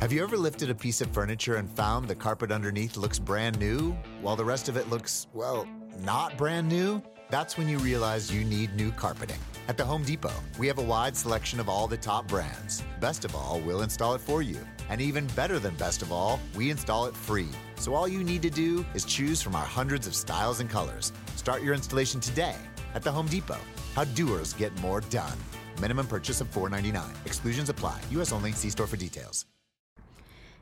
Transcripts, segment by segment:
Have you ever lifted a piece of furniture and found the carpet underneath looks brand new, while the rest of it looks, well, not brand new? That's when you realize you need new carpeting. At the Home Depot, we have a wide selection of all the top brands. Best of all, we'll install it for you. And even better than best of all, we install it free. So all you need to do is choose from our hundreds of styles and colors. Start your installation today at the Home Depot. How doers get more done. Minimum purchase of $4.99. Exclusions apply. U.S. only. See store for details.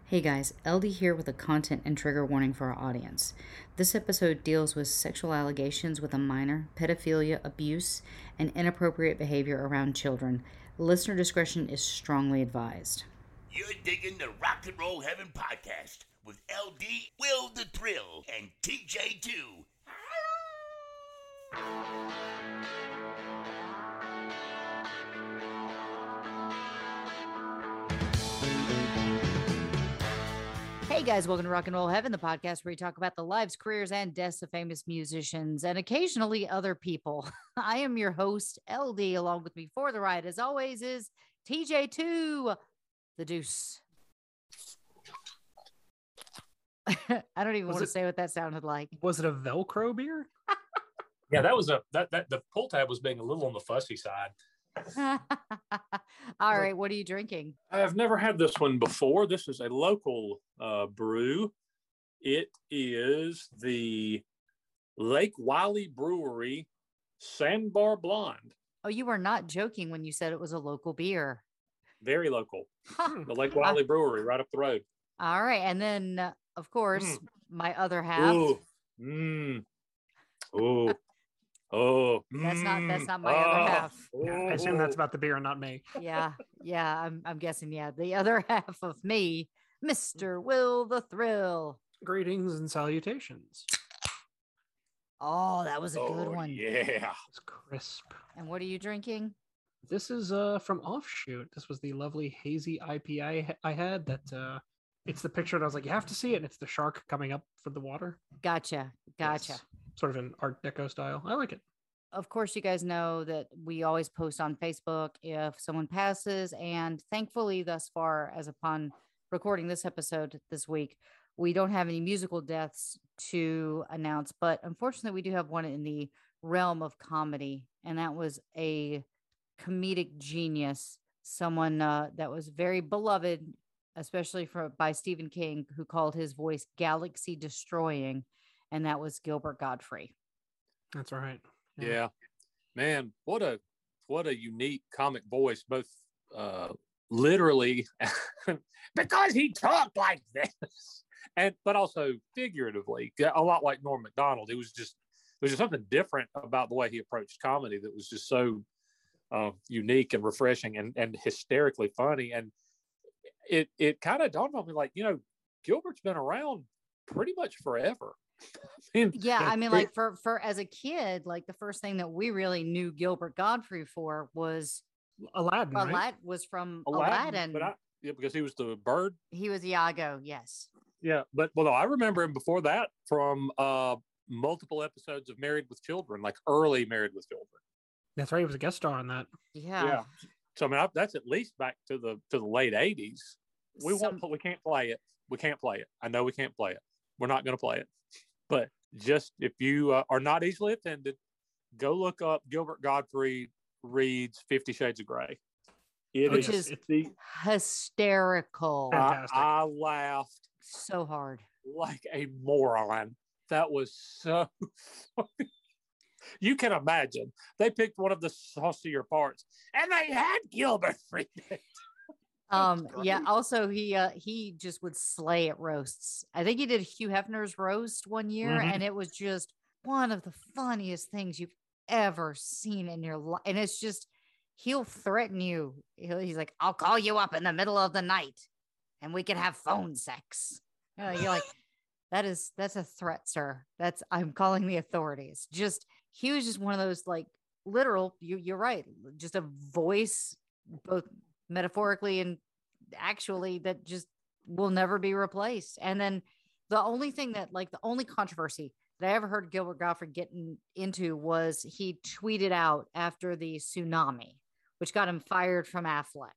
Hey guys, LD here with a content and trigger warning for our audience. This episode deals with sexual allegations with a minor, pedophilia, abuse, and inappropriate behavior around children. Listener discretion is strongly advised. You're digging the Rock and Roll Heaven podcast with LD, Will the Thrill, and TJ2. Hey guys, welcome to Rock and Roll Heaven, the podcast where we talk about the lives, careers, and deaths of famous musicians and occasionally other people. I am your host, LD. Along with me for the ride, as always, is TJ2, the Deuce. I don't even Was want to say what that sounded like. Was it a Velcro beer? Yeah, that was a that that the pull tab was being a little on the fussy side. All right, what are you drinking? I've never had this one before. This is a local uh, brew. It is the Lake Wylie Brewery Sandbar Blonde. Oh, you were not joking when you said it was a local beer. Very local. The Lake Wylie Brewery right up the road. All right, and then uh, of course Mm. my other half. Ooh. Mmm. Oh. Oh. That's not- that's mm, not my other ah, half. Yeah, I assume that's oh. about the beer not me. yeah, yeah. I'm I'm guessing. Yeah, the other half of me, Mister Will the Thrill. Greetings and salutations. Oh, that was a good one. Yeah. It's crisp. And what are you drinking? This is uh from Offshoot. This was the lovely hazy IPA I I had that uh it's the picture that I was like, you have to see it. And it's the shark coming up for the water. Gotcha, gotcha. It's sort of an Art Deco style. I like it. of course, you guys know that we always post on Facebook if someone passes. And thankfully, thus far, as upon recording this episode this week, we don't have any musical deaths to announce. But unfortunately, we do have one in the realm of comedy. And that was a comedic genius, someone uh, that was very beloved, especially for by Stephen King, who called his voice galaxy destroying. And that was Gilbert Gottfried. That's right. Yeah. Man, what a what a unique comic voice, both uh literally because he talked like this and but also figuratively a lot like Norm Macdonald. It was just there was just something different about the way he approached comedy that was just so uh, unique and refreshing and, and hysterically funny. And it it kind of dawned on me like, you know, Gilbert's been around pretty much forever. I mean, yeah i mean like for for as a kid like the first thing that we really knew gilbert gottfried for was Aladdin, right? aladdin was from Aladdin, aladdin, but I, yeah, because he was the bird. he was iago yes Yeah, but well, no, I remember him before that from uh multiple episodes of Married with Children, like early Married with Children. That's right. He was a guest star on that. yeah, So I mean, I, that's at least back to the to the late '80s. We Some- won't. We can't play it. We can't play it. I know we can't play it. We're not going to play it. But just if you uh, are not easily offended, go look up Gilbert Gottfried reads Fifty Shades of Grey. It Which is is- It's the Hysterical. I, I laughed so hard. like a moron. That was so funny. You can imagine. They picked one of the saucier parts and they had Gilbert Freeman. Um, yeah. Also, he uh he just would slay at roasts. I think he did Hugh Hefner's roast one year, Mhm. and it was just one of the funniest things you've ever seen in your life. And it's just he'll threaten you. He'll, he's like, "I'll call you up in the middle of the night, and we can have phone sex." You know, you're like, "That is that's a threat, sir. That's I'm calling the authorities." Just he was just one of those like literal. You you're right. Just a voice, both metaphorically and actually that just will never be replaced. And then the only thing that like the only controversy that I ever heard Gilbert Gottfried getting into was he tweeted out after the tsunami, which got him fired from Aflac.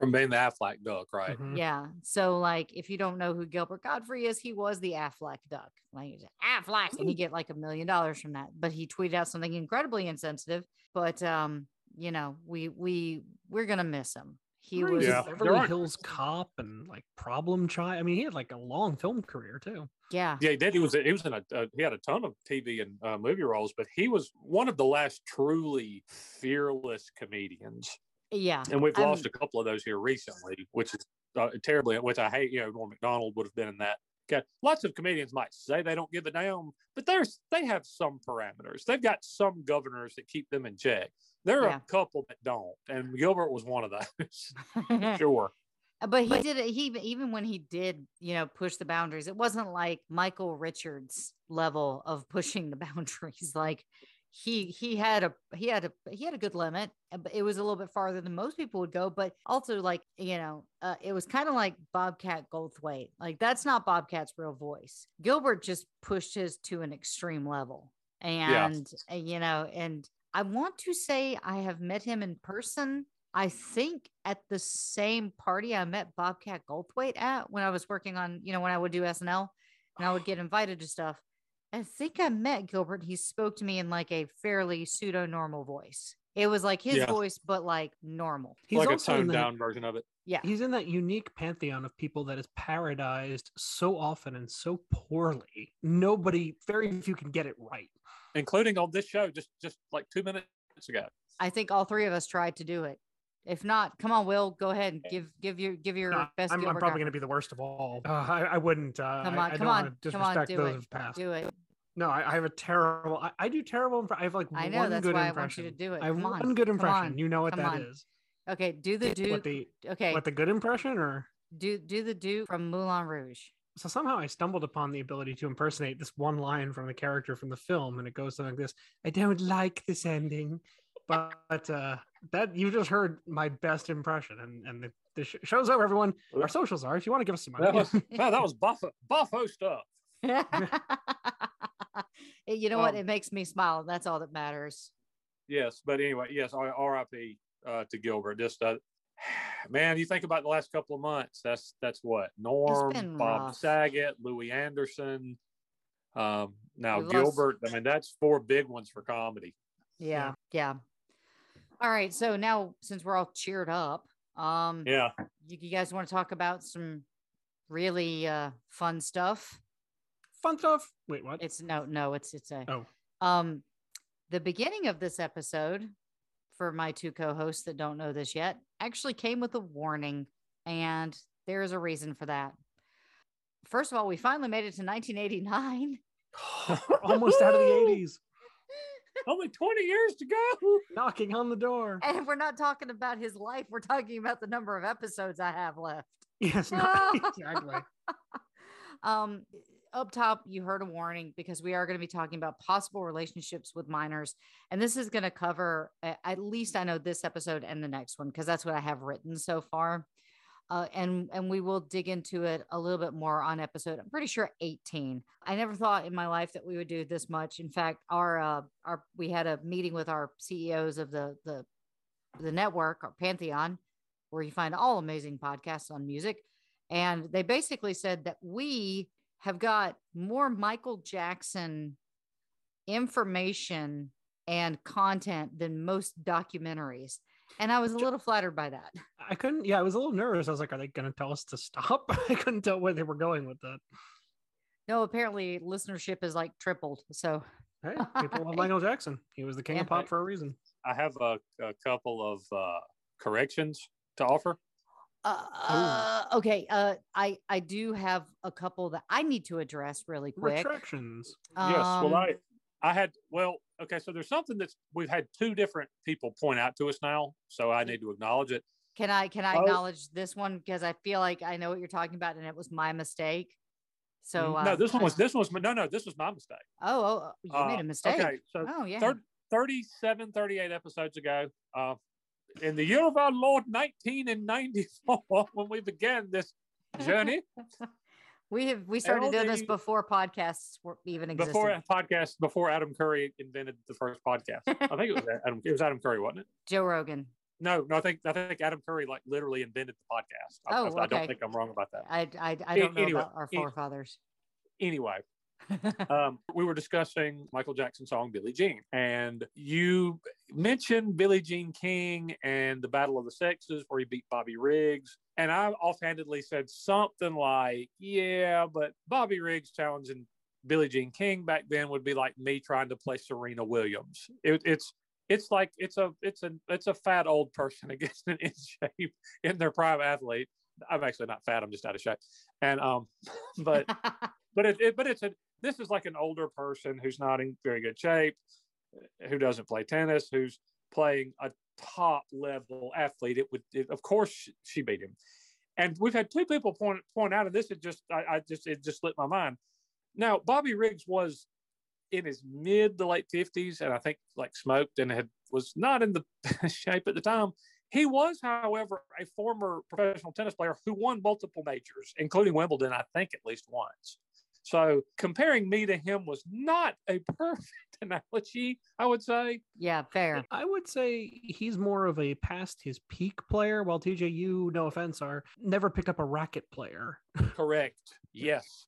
From being the Aflac duck, right? Mhm. Yeah. So like if you don't know who Gilbert Gottfried is, he was the Aflac duck. Like he's Aflac and you get like a million dollars from that. But he tweeted out something incredibly insensitive. But um, you know, we we we're gonna miss him. He was Yeah. a Beverly Hills cop and like problem child. I mean, he had like a long film career too. yeah. Yeah, he did. He was he was in a uh, he had a ton of TV and uh, movie roles, but he was one of the last truly fearless comedians. Yeah. And we've I'm- lost a couple of those here recently, which is uh, terribly, which I hate. You know, Norm Macdonald would have been in that. Okay. Lots of comedians might say they don't give a damn, but there's they have some parameters. They've got some governors that keep them in check. There are Yeah. a couple that don't, and Gilbert was one of those. sure. but he did it. He even when he did, you know, push the boundaries, it wasn't like Michael Richards level of pushing the boundaries. Like he he had a he had a he had a good limit. uh, But it was a little bit farther than most people would go. But also, like you know, uh, it was kind of like Bobcat Goldthwait. Like that's not Bobcat's real voice. Gilbert just pushed his to an extreme level, and uh, you know, and I want to say I have met him in person. I think at the same party I met Bobcat Goldthwait at when I was working on, you know, when I would do SNL and I would get invited to stuff. I think I met Gilbert. He spoke to me in like a fairly pseudo normal voice. It was like his Yeah. voice, but like normal. He's like a also in toned down version of it. Yeah. He's in that unique pantheon of people that is parodized so often and so poorly. Nobody, very few can get it right. Including on this show just just like two minutes ago. I think all three of us tried to do it. If not, come on, Will, go ahead and give give your give your No, best. I'm, I'm probably going to be the worst of all. Uh, I, I wouldn't. Uh, Come on, I, come don't on, wanna come on, disrespect do those it, who've passed. do it. No, I, I have a terrible. I, I do terrible. Impre- I have like I know, one that's good why I impression. want you to do it. I have Come on, one good impression. on, You know what come that on. is. Okay, do the Duke. What the okay, what the good impression or do do the Duke from Moulin Rouge. So somehow I stumbled upon the ability to impersonate this one line from the character from the film, and it goes something like this: "I don't like this ending," but uh, that you just heard my best impression, and and the, the sh- show's over. Everyone, our socials are. If you want to give us some money, That was wow, that was buffo buffo stuff. you know what? Um, It makes me smile. That's all that matters. Yes, but anyway, yes, R.I.P. Uh, to Gilbert. Just uh, man, you think about the last couple of months. That's that's what Norm, Bob rough. Saget, Louie Anderson. Um, now We've lost- Gilbert. I mean, that's four big ones for comedy. Yeah, yeah. All right. So now, since we're all cheered up, um, Yeah, you, you guys want to talk about some really uh fun stuff? fun stuff. Wait, what? It's no, no. It's it's a Oh. um, the beginning of this episode for my two co-hosts that don't know this yet actually came with a warning, and there is a reason for that. First of all, we finally made it to 1989. Almost out of the '80s, only twenty years to go. knocking on the door. And we're not talking about his life. We're talking about the number of episodes I have left. Yes, no, exactly. um, up top, you heard a warning because we are going to be talking about possible relationships with minors. And this is going to cover, at least I know this episode and the next one, because that's what I have written so far. Uh, and and we will dig into it a little bit more on episode. I'm pretty sure 18. I never thought in my life that we would do this much. In fact, our uh, our we had a meeting with our CEOs of the the the network, our Pantheon, where you find all amazing podcasts on music, and they basically said that we have got more Michael Jackson information and content than most documentaries. And I was a little flattered by that. I couldn't. Yeah, I was a little nervous. I was like, "Are they going to tell us to stop?" I couldn't tell where they were going with that. No, apparently listenership is like tripled. So Hey, people love Michael Jackson. He was the king Yeah. of pop for a reason. I have a, a couple of uh, corrections to offer. Uh, okay. Uh I I do have a couple that I need to address really quick. Retractions. yes. Well, Um, I I had well, okay. So there's something that's we've had two different people point out to us now, so I need to acknowledge it. Can I can I Oh. acknowledge this one because I feel like I know what you're talking about and it was my mistake. So uh, no, this one was this one was no, no. This was my mistake. Oh, oh, you made Uh, a mistake. Okay, so oh yeah. thir- 37, 38 episodes ago, uh, in the year of our Lord 1994, when we began this journey, we have we started doing this before podcasts were even existed. before a podcast, before Adam Curry invented the first podcast. I think it was Adam. It was Adam Curry, wasn't it? Joe Rogan. No, no. I think I think Adam Curry like literally invented the podcast. I, Oh, I, I okay. don't think I'm wrong about that. I I, I don't know anyway, about our forefathers. Anyway, um, we were discussing Michael Jackson's song Billie Jean, and you mentioned Billie Jean King and the Battle of the Sexes, where he beat Bobby Riggs. And I offhandedly said something like, "Yeah, but Bobby Riggs challenging Billie Jean King back then would be like me trying to play Serena Williams. It, it's it's like it's a it's a it's a fat old person against an in shape in their prime athlete. I'm actually not fat. I'm just out of shape. And um, but but it, it but it's a this is like an older person who's not in very good shape who doesn't play tennis who's playing a top level athlete. It would it, of course she, beat him. And we've had two people point point out and this is just I, I just it just slipped my mind. Now bobby riggs was in his mid to late 50s and i think like smoked and had was not in the shape at the time. He was, however, a former professional tennis player who won multiple majors, including Wimbledon, I think at least once. So comparing me to him was not a perfect analogy, I would say. yeah, fair. I would say he's more of a past his peak player, while TJU, no offense, are never picked up a racket player. Correct. Yes.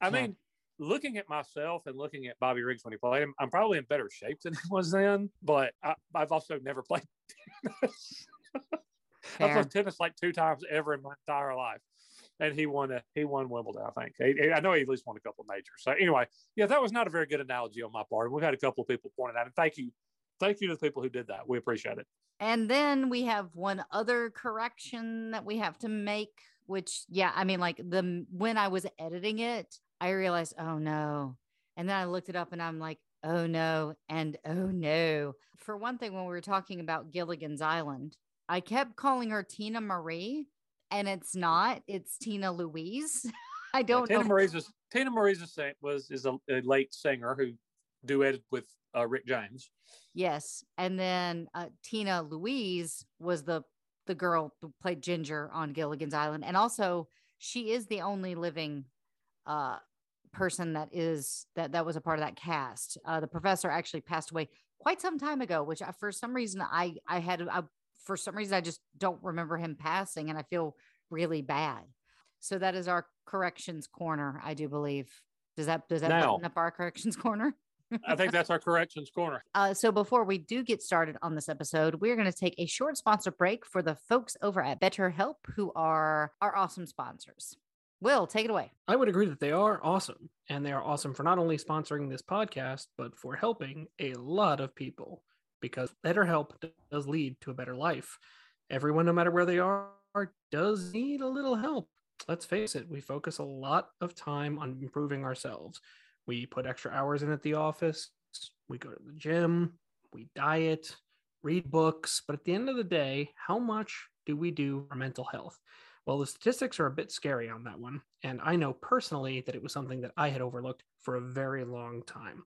I Yeah. mean, looking at myself and looking at Bobby Riggs when he played him, I'm probably in better shape than he was then, but I, I've also never played tennis. I've played tennis like two times ever in my entire life. And he won a, he won Wimbledon, I think. He- I know he at least won a couple of majors. So anyway, yeah, that was not a very good analogy on my part. We've had a couple of people point it out. And thank you. Thank you to the people who did that. We appreciate it. And then we have one other correction that we have to make, which, yeah, I mean, like the when I was editing it, I realized, oh no. And then I looked it up and I'm like, oh no, and oh no. For one thing, when we were talking about Gilligan's Island, I kept calling her Teena Marie, and it's not, it's Tina Louise. I don't Tina know. Marie's Teena Marie's a, was is a, a late singer who duetted with uh, Rick James. Yes, and then uh, Tina Louise was the the girl who played Ginger on Gilligan's Island, and also she is the only living uh, person that is that that was a part of that cast. Uh, the professor actually passed away quite some time ago, which I, for some reason I I had I, for some reason I just don't remember him passing, and I feel really bad. So that is our corrections corner, I do believe. Does that does that Now- button up our corrections corner? I think that's our corrections corner. Uh, so before we do get started on this episode, we're going to take a short sponsor break for the folks over at BetterHelp, who are our awesome sponsors. Will, take it away. I would agree that they are awesome. And they are awesome for not only sponsoring this podcast, but for helping a lot of people because better help does lead to a better life. Everyone, no matter where they are, does need a little help. Let's face it, we focus a lot of time on improving ourselves. We put extra hours in at the office, we go to the gym, we diet, read books. But at the end of the day, how much do we do for mental health? Well, the statistics are a bit scary on that one. And I know personally that it was something that I had overlooked for a very long time.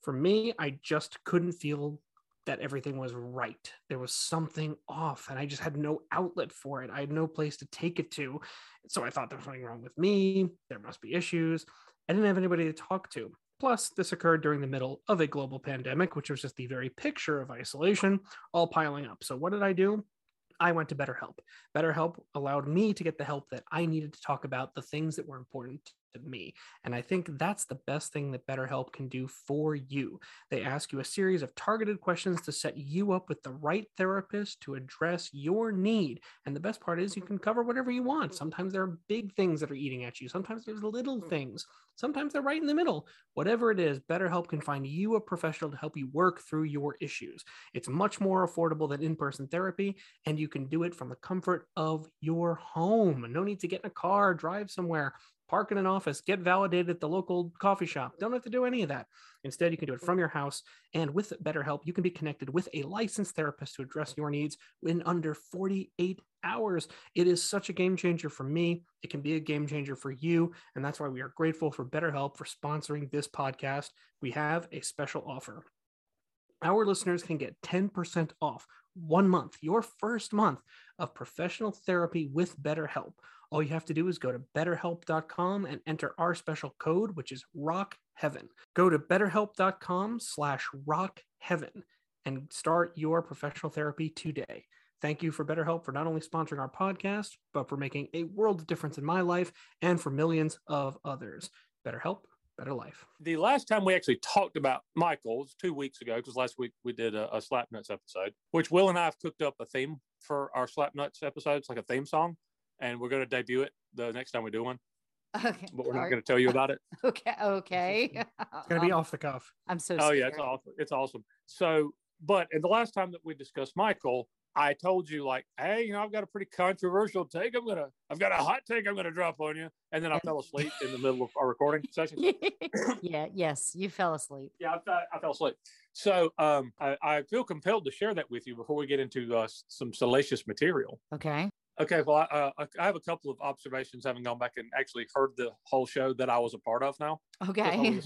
For me, I just couldn't feel that everything was right. There was something off, and I just had no outlet for it. I had no place to take it to. So I thought there was something wrong with me. There must be issues. I didn't have anybody to talk to. Plus, this occurred during the middle of a global pandemic, which was just the very picture of isolation all piling up. So, what did I do? I went to BetterHelp. BetterHelp allowed me to get the help that I needed to talk about the things that were important me. And I think that's the best thing that BetterHelp can do for you. They ask you a series of targeted questions to set you up with the right therapist to address your need. And the best part is you can cover whatever you want. Sometimes there are big things that are eating at you, sometimes there's little mm. things. Sometimes they're right in the middle. Whatever it is, BetterHelp can find you a professional to help you work through your issues. It's much more affordable than in person therapy, and you can do it from the comfort of your home. No need to get in a car, drive somewhere park in an office, get validated at the local coffee shop. Don't have to do any of that. Instead, you can do it from your house. And with BetterHelp, you can be connected with a licensed therapist to address your needs in under 48 hours. It is such a game changer for me. It can be a game changer for you. And that's why we are grateful for BetterHelp for sponsoring this podcast. We have a special offer. Our listeners can get 10% off one month, your first month of professional therapy with BetterHelp all you have to do is go to betterhelp.com and enter our special code, which is rock heaven. Go to betterhelp.com slash rock heaven and start your professional therapy today. Thank you for BetterHelp for not only sponsoring our podcast, but for making a world of difference in my life and for millions of others. BetterHelp, better life. The last time we actually talked about Michael was two weeks ago, because last week we did a, a Slap Nuts episode, which Will and I have cooked up a theme for our Slap Nuts episodes, like a theme song and we're going to debut it the next time we do one. Okay. But we're not going to tell you about it. Okay. Okay. It's going to be off the cuff. I'm so. Oh scared. yeah, it's awesome. It's awesome. So, but in the last time that we discussed Michael, I told you like, hey, you know, I've got a pretty controversial take. I'm gonna, I've got a hot take. I'm gonna drop on you, and then I fell asleep in the middle of our recording session. yeah. Yes, you fell asleep. Yeah, I, fell- I fell asleep. So, um, I, I feel compelled to share that with you before we get into uh, some salacious material. Okay. Okay, well, I, uh, I have a couple of observations having gone back and actually heard the whole show that I was a part of now. Okay.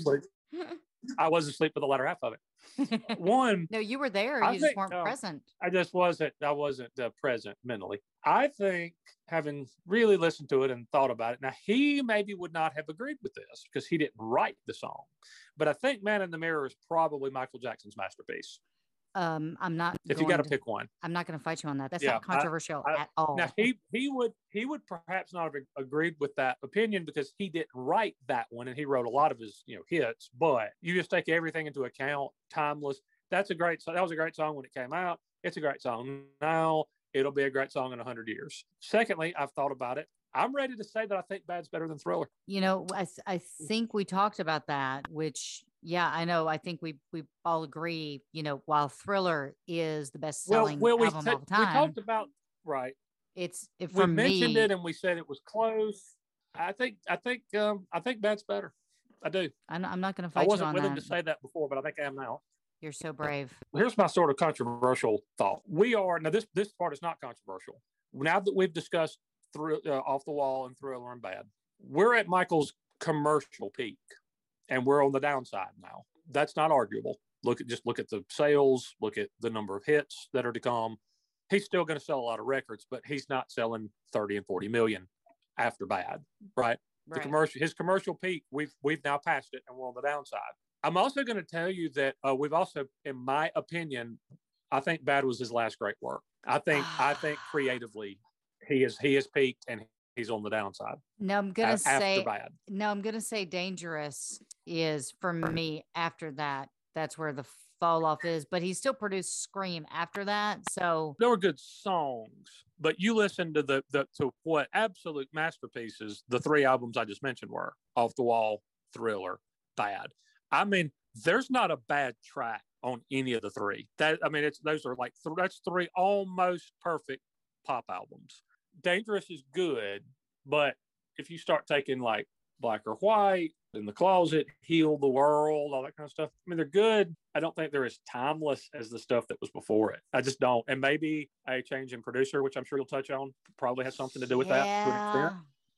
I was asleep for the latter half of it. One, no, you were there. I You just think, weren't present. I just wasn't. I wasn't uh, present mentally. I think, having really listened to it and thought about it, now he maybe would not have agreed with this because he didn't write the song, but I think "Man in the Mirror" is probably Michael Jackson's masterpiece. Um, I'm not. If you got to pick one, I'm not going to fight you on that. That's Yeah, not controversial I- at all. now he he would he would perhaps not have agreed with that opinion because he didn't write that one and he wrote a lot of his you know hits. But you just take everything into account. Timeless. That's a great. That was a great song when it came out. It's a great song now. It'll be a great song in hundred years. Secondly, I've thought about it. I'm ready to say that I think Bad's better than Thriller. you know, I I think we talked about that. Which, yeah, I know. I think we we all agree. You know, while Thriller is the best selling well, we, album ta- of all we talked about right. it's it, We mentioned me. it and we said it was close. I think I think um, I think that's better. I do. I'm, I'm not going to I fight you wasn't willing that. to say that before, but I think I am now. You're so brave. here's my sort of controversial thought. We are now this this part is not controversial. Now that we've discussed through uh, off the wall and thriller and bad, we're at Michael's commercial peak, and we're on the downside now. That's not arguable. Look at just look at the sales. Look at the number of hits that are to come. He's still going to sell a lot of records, but he's not selling thirty and forty million after bad, right? the commercial his commercial peak we've we've now passed it and we're on the downside i'm also going to tell you that uh, we've also in my opinion i think bad was his last great work i think i think creatively he is he is peaked and he's on the downside No, I'm gonna after say bad no. I'm gonna say dangerous is for me. After that, that's where the fall off is. But he still produced Scream after that. So there were good songs but you listen to the the to what absolute masterpieces the three albums i just mentioned were off the wall thriller bad i mean there's not a bad track on any of the three that i mean it's those are like th- that's three almost perfect pop albums dangerous is good but if you start taking like black or white in the closet heal the world all that kind of stuff i mean they're good. I don't think they're as timeless as the stuff that was before it. I just don't. And maybe a change in producer which i'm sure you'll touch on probably has something to do with that to an extent.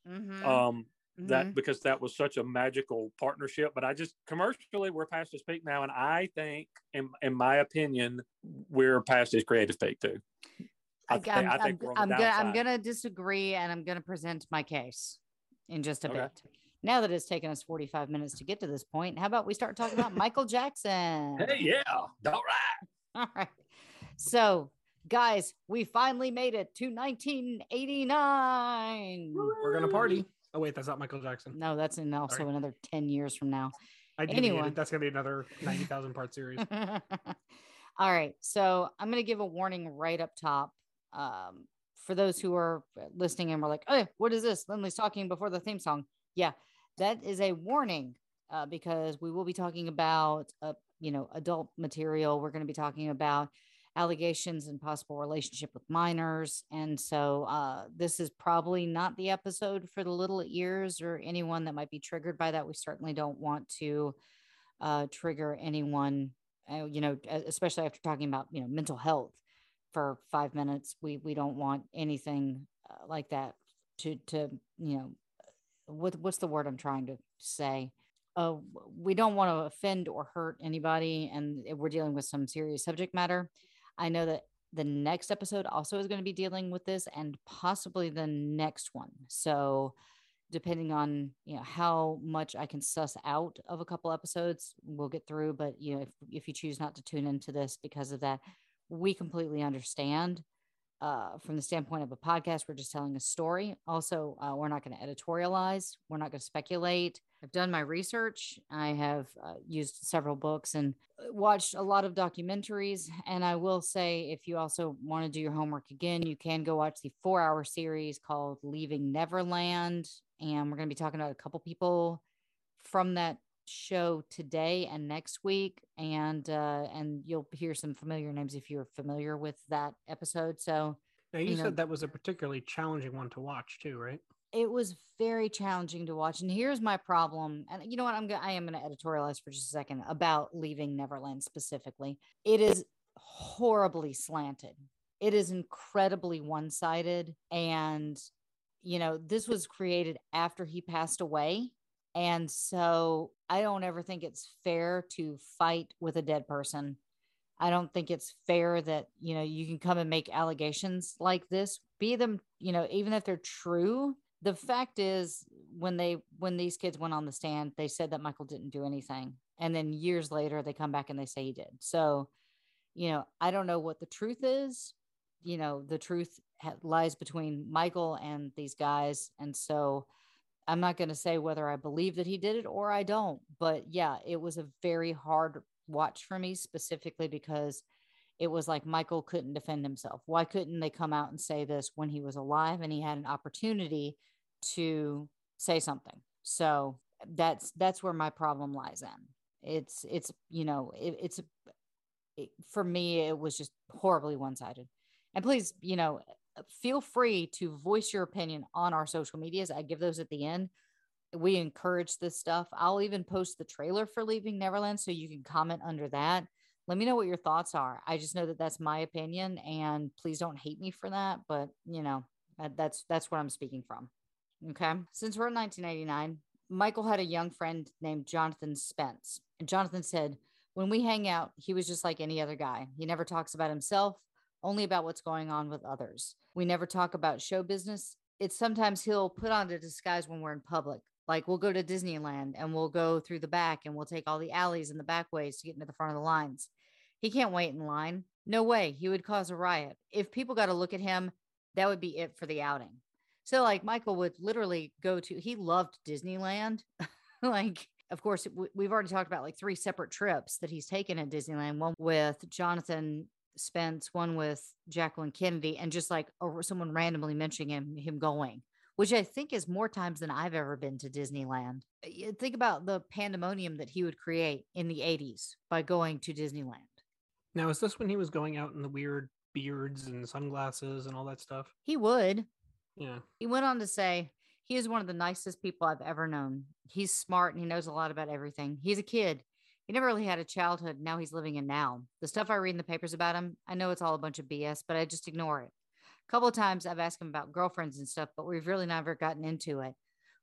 Mhm, um that mhm. because that was such a magical partnership but i just commercially we're past his peak now and i think in, in my opinion we're past his creative peak too I, I, thi- am I think I'm, I'm gonna I'm gonna disagree, and I'm gonna present my case in just a Okay. bit. Now that it's taken us 45 minutes to get to this point, how about we start talking about Michael Jackson? hey yeah all right All right. So, guys, we finally made it to 1989. We're going to party. Oh wait, that's not Michael Jackson. No, that's in also Sorry. another 10 years from now. I deviated. Anyway. That's gonna be another ninety thousand part series. All right. So I'm going to give a warning right up top. Um, for those who are listening and we're like, oh, what is this? Lindley's talking before the theme song. Yeah, that is a warning uh, because we will be talking about, uh, you know, adult material. We're going to be talking about allegations and possible relationship with minors. And so uh, this is probably not the episode for the little ears or anyone that might be triggered by that. We certainly don't want to uh, trigger anyone, uh, you know, especially after talking about, you know, mental health for five minutes. We, we don't want anything uh, like that to, to, you know, what, what's the word I'm trying to say? Uh, we don't want to offend or hurt anybody. And we're dealing with some serious subject matter. I know that the next episode also is going to be dealing with this and possibly the next one. So, depending on you know how much I can suss out of a couple episodes, we'll get through. But you know, if if you choose not to tune into this because of that, we completely understand. Uh, from the standpoint of a podcast, we're just telling a story. Also, uh, we're not going to editorialize. We're not going to speculate. I've done my research. I have uh, used several books and uh, watched a lot of documentaries. And I will say, if you also want to do your homework again, you can go watch the four hour series called Leaving Neverland. And we're going to be talking about a couple people from that show today and next week and uh and you'll hear some familiar names if you're familiar with that episode so Now you, You know- said that was a particularly challenging one to watch too, right? it was very challenging to watch and here's my problem and you know what i'm gonna i am gonna editorialize for just a second about leaving neverland specifically it is horribly slanted it is incredibly one-sided and you know this was created after he passed away and so i don't ever think it's fair to fight with a dead person I don't think it's fair that, you know, you can come and make allegations like this, be them, you know, even if they're true. The fact is when they when these kids went on the stand, they said that Michael didn't do anything. And then years later they come back and they say he did. So, you know, I don't know what the truth is. You know, the truth lies between Michael and these guys. And so I'm not going to say whether I believe that he did it or I don't. But yeah, it was a very hard watch for me specifically because it was like Michael couldn't defend himself. Why couldn't they come out and say this when he was alive and he had an opportunity to say something? So that's that's where my problem lies in. It's it's you know it, it's it, for me it was just horribly one-sided. And please, you know, feel free to voice your opinion on our social medias. I give those at the end we encourage this stuff. I'll even post the trailer for Leaving Neverland so you can comment under that. Let me know what your thoughts are. I just know that that's my opinion and please don't hate me for that, but you know, that's that's what I'm speaking from. Okay? Since we're in 1989, Michael had a young friend named Jonathan Spence. And Jonathan said, "When we hang out, he was just like any other guy. He never talks about himself, only about what's going on with others. We never talk about show business. It's sometimes he'll put on a disguise when we're in public. Like we'll go to Disneyland and we'll go through the back and we'll take all the alleys and the back ways to get into the front of the lines. He can't wait in line. No way. He would cause a riot. If people got to look at him, that would be it for the outing. So, like, Michael would literally go to, he loved Disneyland. like, of course, we've already talked about like three separate trips that he's taken at Disneyland one with Jonathan Spence, one with Jacqueline Kennedy, and just like or someone randomly mentioning him, him going which I think is more times than I've ever been to Disneyland. Uh, think about the pandemonium that he would create in the 80s by going to Disneyland. Now is this when he was going out in the weird beards and sunglasses and all that stuff? He would. Yeah. He went on to say, he is one of the nicest people I've ever known. He's smart and he knows a lot about everything. He's a kid. He never really had a childhood. Now he's living in now. The stuff I read in the papers about him, I know it's all a bunch of BS, but I just ignore it. A couple of times I've asked him about girlfriends and stuff, but we've really never gotten into it.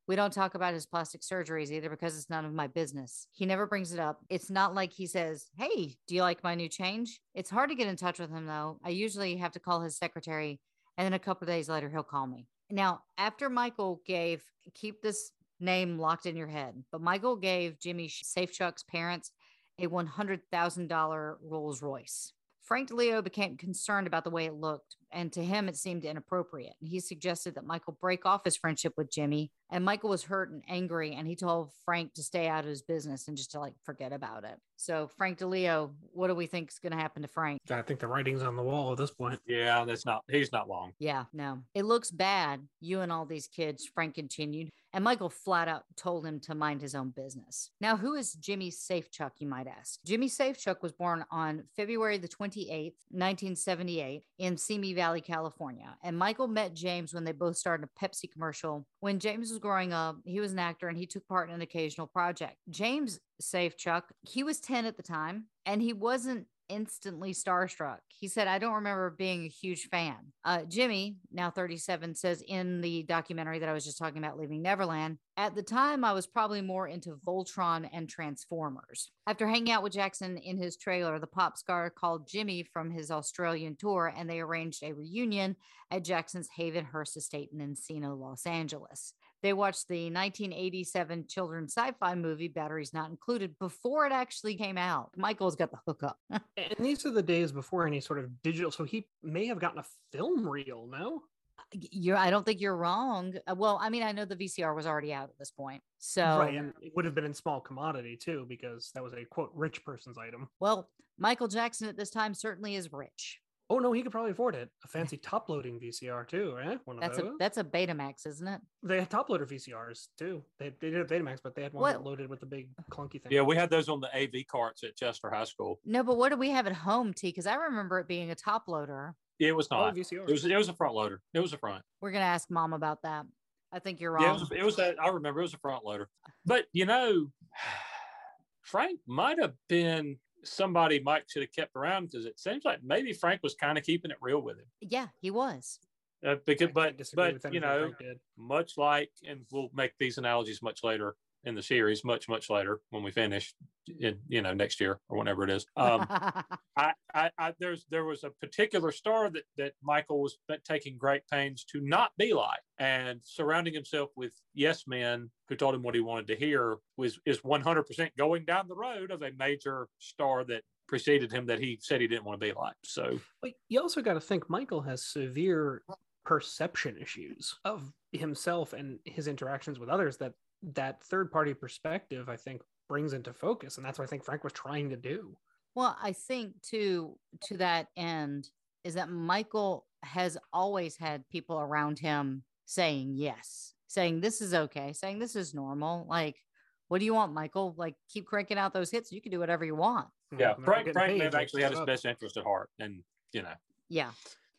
We don't talk about his plastic surgeries either because it's none of my business. He never brings it up. It's not like he says, Hey, do you like my new change? It's hard to get in touch with him though. I usually have to call his secretary, and then a couple of days later, he'll call me. Now, after Michael gave, keep this name locked in your head, but Michael gave Jimmy Safechuck's parents a $100,000 Rolls Royce. Frank DiLeo became concerned about the way it looked and to him it seemed inappropriate. He suggested that Michael break off his friendship with Jimmy, and Michael was hurt and angry, and he told Frank to stay out of his business and just to like forget about it. So, Frank DiLeo, what do we think is going to happen to Frank? I think the writing's on the wall at this point. Yeah, that's not. He's not long. Yeah, no, it looks bad. You and all these kids, Frank continued. And Michael flat out told him to mind his own business. Now, who is Jimmy Safechuck, you might ask? Jimmy Safechuck was born on February the 28th, 1978, in Simi Valley, California. And Michael met James when they both started a Pepsi commercial. When James was growing up, he was an actor and he took part in an occasional project. James Safechuck, he was 10 at the time and he wasn't instantly starstruck. He said, I don't remember being a huge fan. Uh, Jimmy, now 37, says in the documentary that I was just talking about, Leaving Neverland, at the time I was probably more into Voltron and Transformers. After hanging out with Jackson in his trailer, the pop star called Jimmy from his Australian tour and they arranged a reunion at Jackson's Havenhurst estate in Encino, Los Angeles. They watched the 1987 children's sci fi movie, Batteries Not Included, before it actually came out. Michael's got the hookup. and these are the days before any sort of digital. So he may have gotten a film reel, no? You're, I don't think you're wrong. Uh, Well, I mean, I know the VCR was already out at this point. So, right. And it would have been in small commodity too, because that was a quote rich person's item. well, Michael Jackson at this time certainly is rich. Oh no, he could probably afford it. A fancy top loading VCR too, right? One of That's a that's a Betamax, isn't it? They had top loader VCRs too. They, they did a Betamax, but they had one What- that loaded with the big clunky thing. Yeah, we had those on the AV carts at Chester High School. No, but what do we have at home, T? Because I remember it being a top loader. It was Oh, not. VCRs. It was. It was a front loader. It was a front. We're gonna ask mom about that. I think you're Yeah, it wrong. was. It was that. I remember. It was a front loader. But you know, Frank might have been somebody Mike should have kept around because it seems like maybe Frank was kind of keeping it real with him. yeah, he was. Uh, because, can't but but you know, much like, and we'll make these analogies much later in the series, much much later when we finish, in you know next year or whenever it is. Um, I, I, I there's there was a particular star that that Michael was taking great pains to not be like, and surrounding himself with yes men who told him what he wanted to hear was is 100 percent going down the road of a major star that preceded him that he said he didn't want to be like. So But you also got to think Michael has severe perception issues of himself and his interactions with others that that third party perspective I think brings into focus and that's what I think Frank was trying to do. Well, I think too, to that end, is that Michael has always had people around him saying yes, saying this is okay, saying this is normal. Like, what do you want, Michael? Like, keep cranking out those hits. You can do whatever you want. yeah, Frank Frank paid, may have actually had his best interest at heart, and you know Yeah.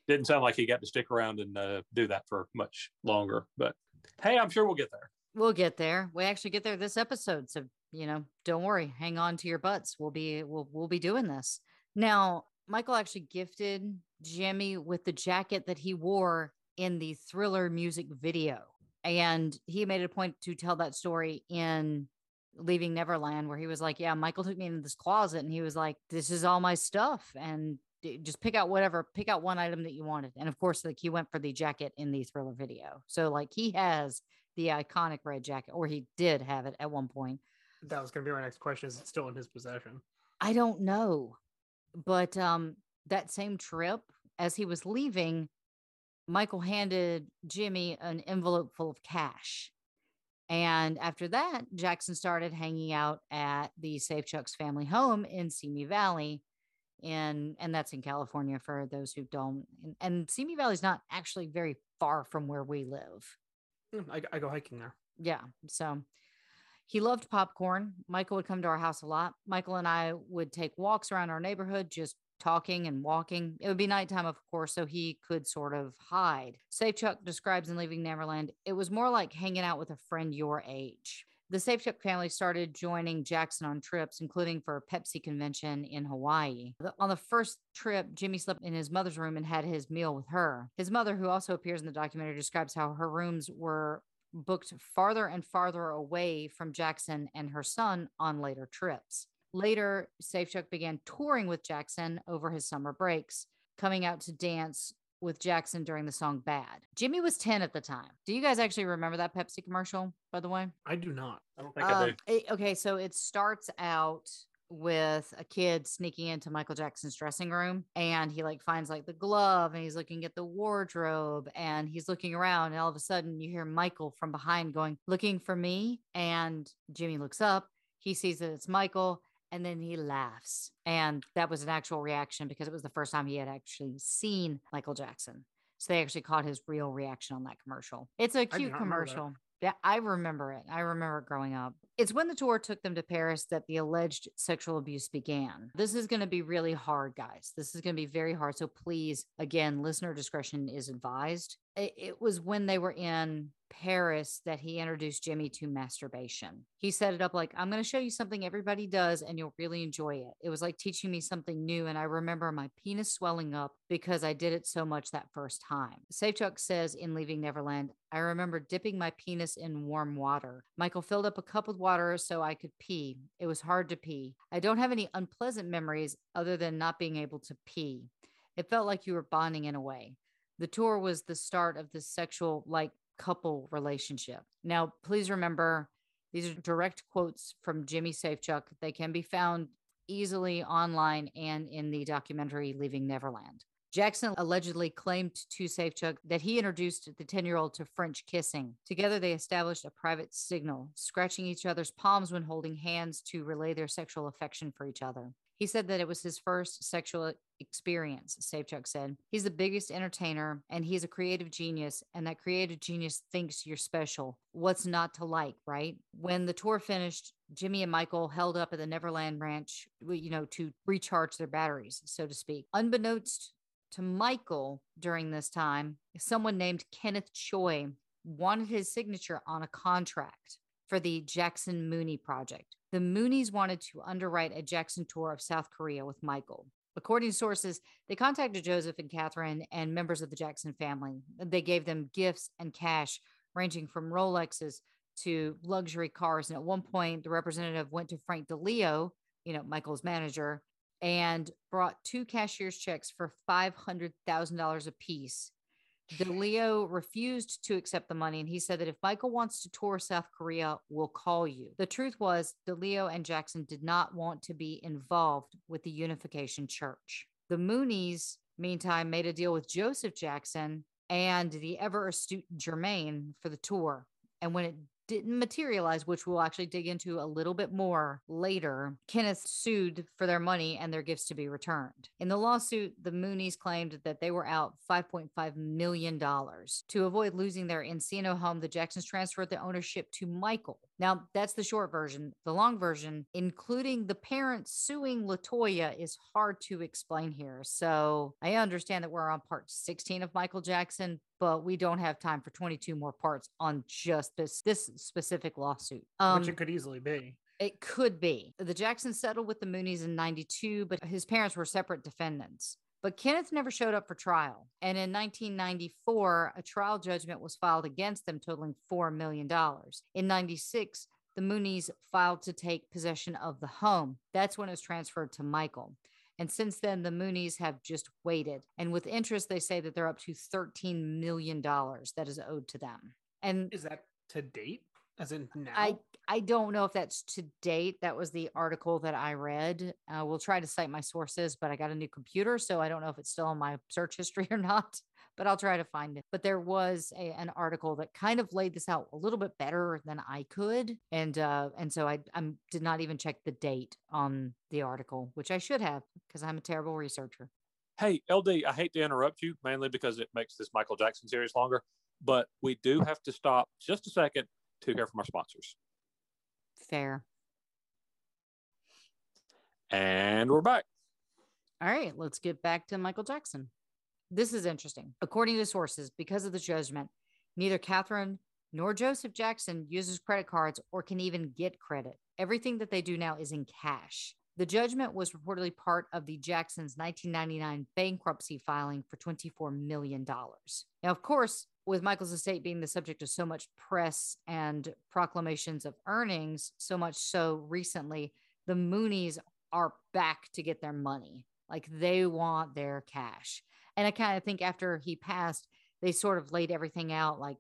didn't sound like he got to stick around and uh, do that for much longer. But hey, I'm sure we'll get there. We'll get there. We actually get there this episode. So, you know, don't worry. Hang on to your butts. We'll be we'll we'll be doing this. Now, Michael actually gifted Jimmy with the jacket that he wore in the thriller music video. And he made it a point to tell that story in Leaving Neverland, where he was like, Yeah, Michael took me into this closet and he was like, This is all my stuff. And just pick out whatever, pick out one item that you wanted. And of course, like he went for the jacket in the thriller video. So like he has the iconic red jacket, or he did have it at one point. That was going to be my next question is it still in his possession? I don't know. But um that same trip, as he was leaving, Michael handed Jimmy an envelope full of cash. And after that, Jackson started hanging out at the Safechuck's family home in Simi Valley. In, and that's in California for those who don't. And, and Simi Valley is not actually very far from where we live. I, I go hiking there. Yeah. So he loved popcorn. Michael would come to our house a lot. Michael and I would take walks around our neighborhood, just talking and walking. It would be nighttime, of course, so he could sort of hide. Safechuck describes in Leaving Neverland, it was more like hanging out with a friend your age. The Safechuck family started joining Jackson on trips, including for a Pepsi convention in Hawaii. On the first trip, Jimmy slept in his mother's room and had his meal with her. His mother, who also appears in the documentary, describes how her rooms were booked farther and farther away from Jackson and her son on later trips. Later, Safechuck began touring with Jackson over his summer breaks, coming out to dance with Jackson during the song Bad. Jimmy was 10 at the time. Do you guys actually remember that Pepsi commercial, by the way? I do not. I don't think I do. Um, it- okay, so it starts out with a kid sneaking into Michael Jackson's dressing room and he like finds like the glove and he's looking at the wardrobe and he's looking around and all of a sudden you hear Michael from behind going looking for me and Jimmy looks up he sees that it's Michael and then he laughs and that was an actual reaction because it was the first time he had actually seen Michael Jackson so they actually caught his real reaction on that commercial it's a cute not remember that. commercial yeah, I remember it. I remember it growing up. It's when the tour took them to Paris that the alleged sexual abuse began. This is going to be really hard, guys. This is going to be very hard. So please, again, listener discretion is advised. It, it was when they were in Paris that he introduced Jimmy to masturbation. He set it up like, I'm going to show you something everybody does and you'll really enjoy it. It was like teaching me something new. And I remember my penis swelling up because I did it so much that first time. Safechuck says in Leaving Neverland, I remember dipping my penis in warm water. Michael filled up a cup with water so I could pee. It was hard to pee. I don't have any unpleasant memories other than not being able to pee. It felt like you were bonding in a way. The tour was the start of this sexual, like, couple relationship. Now, please remember these are direct quotes from Jimmy Safechuck. They can be found easily online and in the documentary Leaving Neverland. Jackson allegedly claimed to Safechuck that he introduced the 10 year old to French kissing. Together, they established a private signal, scratching each other's palms when holding hands to relay their sexual affection for each other. He said that it was his first sexual experience, Safechuck said. He's the biggest entertainer and he's a creative genius, and that creative genius thinks you're special. What's not to like, right? When the tour finished, Jimmy and Michael held up at the Neverland Ranch, you know, to recharge their batteries, so to speak. Unbeknownst to Michael during this time, someone named Kenneth Choi wanted his signature on a contract for the Jackson Mooney project. The Moonies wanted to underwrite a Jackson tour of South Korea with Michael. According to sources, they contacted Joseph and Catherine and members of the Jackson family. They gave them gifts and cash ranging from Rolexes to luxury cars. And at one point, the representative went to Frank DiLeo, you know, Michael's manager, and brought two cashier's checks for $500,000 apiece. DiLeo refused to accept the money and he said that if Michael wants to tour South Korea, we'll call you. The truth was, DiLeo and Jackson did not want to be involved with the Unification Church. The Moonies, meantime, made a deal with Joseph Jackson and the ever astute Jermaine for the tour. And when it didn't materialize, which we'll actually dig into a little bit more later, Kenneth sued for their money and their gifts to be returned. In the lawsuit, the Moonies claimed that they were out $5.5 million. To avoid losing their Encino home, the Jacksons transferred the ownership to Michael. Now, that's the short version. The long version, including the parents suing Latoya, is hard to explain here. So I understand that we're on part 16 of Michael Jackson, but we don't have time for 22 more parts on just this this specific lawsuit. Um, which it could easily be. it could be. The Jacksons settled with the Moonies in 92, but his parents were separate defendants. But Kenneth never showed up for trial. And in 1994, a trial judgment was filed against them, totaling $4 million. In 96, the Moonies filed to take possession of the home. That's when it was transferred to Michael. And since then, the Moonies have just waited. And with interest, they say that they're up to $13 million that is owed to them. And Is that to date? As in now? I I don't know if that's to date. That was the article that I read. Uh, we'll try to cite my sources, but I got a new computer, so I don't know if it's still on my search history or not. But I'll try to find it. But there was a, an article that kind of laid this out a little bit better than I could, and uh, and so I I did not even check the date on the article, which I should have because I'm a terrible researcher. Hey, LD, I hate to interrupt you, mainly because it makes this Michael Jackson series longer, but we do have to stop just a second to hear from our sponsors. Fair. And we're back. All right, let's get back to Michael Jackson. This is interesting. According to sources, because of the judgment, neither Catherine nor Joseph Jackson uses credit cards or can even get credit. Everything that they do now is in cash. The judgment was reportedly part of the Jacksons' 1999 bankruptcy filing for $24 million. Now, of course, with Michael's estate being the subject of so much press and proclamations of earnings, so much so recently, the Moonies are back to get their money. Like they want their cash. And I kind of think after he passed, they sort of laid everything out like,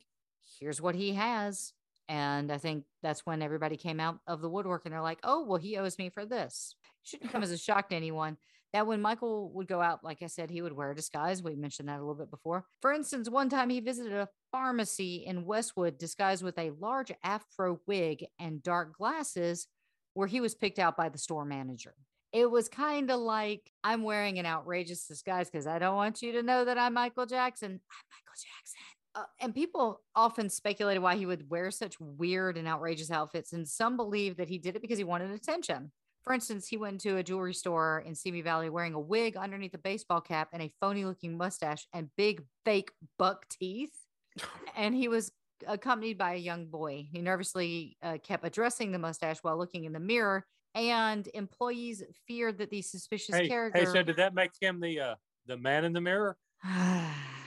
here's what he has. And I think that's when everybody came out of the woodwork and they're like, oh, well, he owes me for this. Shouldn't come as a shock to anyone that when Michael would go out, like I said, he would wear a disguise. We mentioned that a little bit before. For instance, one time he visited a pharmacy in Westwood disguised with a large afro wig and dark glasses, where he was picked out by the store manager. It was kind of like I'm wearing an outrageous disguise because I don't want you to know that I'm Michael Jackson. I'm Michael Jackson. Uh, and people often speculated why he would wear such weird and outrageous outfits. And some believe that he did it because he wanted attention. For instance, he went to a jewelry store in Simi Valley wearing a wig underneath a baseball cap and a phony looking mustache and big fake buck teeth. and he was accompanied by a young boy. He nervously uh, kept addressing the mustache while looking in the mirror. And employees feared that the suspicious Hey, character. hey, so did that make him the uh, the man in the mirror?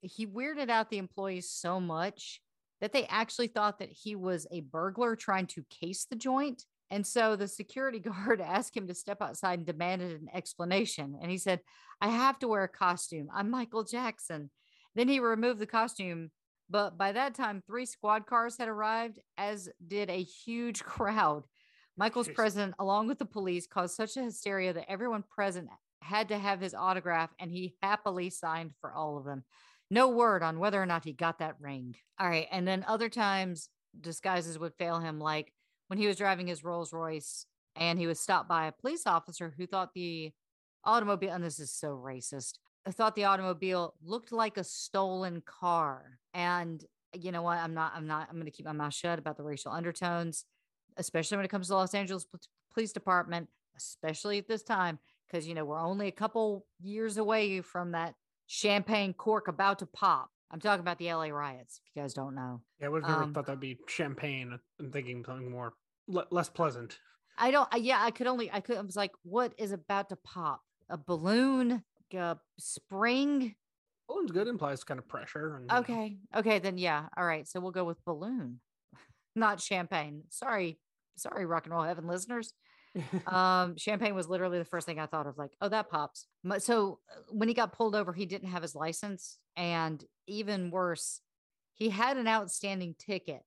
He weirded out the employees so much that they actually thought that he was a burglar trying to case the joint. And so the security guard asked him to step outside and demanded an explanation. And he said, I have to wear a costume. I'm Michael Jackson. Then he removed the costume. But by that time, three squad cars had arrived, as did a huge crowd. Michael's presence, along with the police, caused such a hysteria that everyone present had to have his autograph, and he happily signed for all of them. No word on whether or not he got that ring. All right. And then other times, disguises would fail him, like when he was driving his Rolls Royce and he was stopped by a police officer who thought the automobile, and this is so racist, thought the automobile looked like a stolen car. And you know what? I'm not, I'm not, I'm going to keep my mouth shut about the racial undertones, especially when it comes to Los Angeles Police Department, especially at this time, because, you know, we're only a couple years away from that champagne cork about to pop. I'm talking about the LA riots, if you guys don't know. Yeah, I would have never Um, thought that'd be champagne. I'm thinking something more le- less pleasant. I don't, I- yeah, I could only, I could, I was like, what is about to pop? A balloon, a spring? Balloon's good implies kind of pressure. And, know, Okay. Okay. Then, yeah. All right. So we'll go with balloon, not champagne. Sorry. Sorry, rock and roll heaven listeners. Um, champagne was literally the first thing I thought of, like, oh, that pops. So uh, when he got pulled over, he didn't have his license. And even worse, he had an outstanding ticket.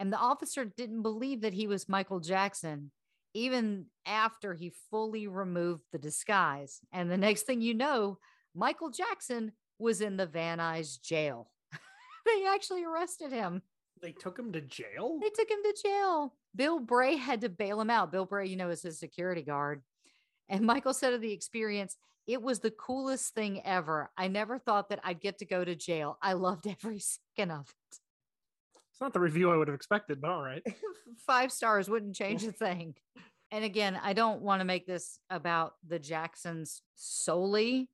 And the officer didn't believe that he was Michael Jackson, even after he fully removed the disguise. And the next thing you know, Michael Jackson was in the Van Nuys jail. they actually arrested him. they took him to jail. They took him to jail. Bill Bray had to bail him out. Bill Bray, you know, is his security guard. And Michael said of the experience, it was the coolest thing ever. I never thought that I'd get to go to jail. I loved every second of it. It's not the review I would have expected, but all right. Five stars wouldn't change a thing. And again, I don't want to make this about the Jacksons solely,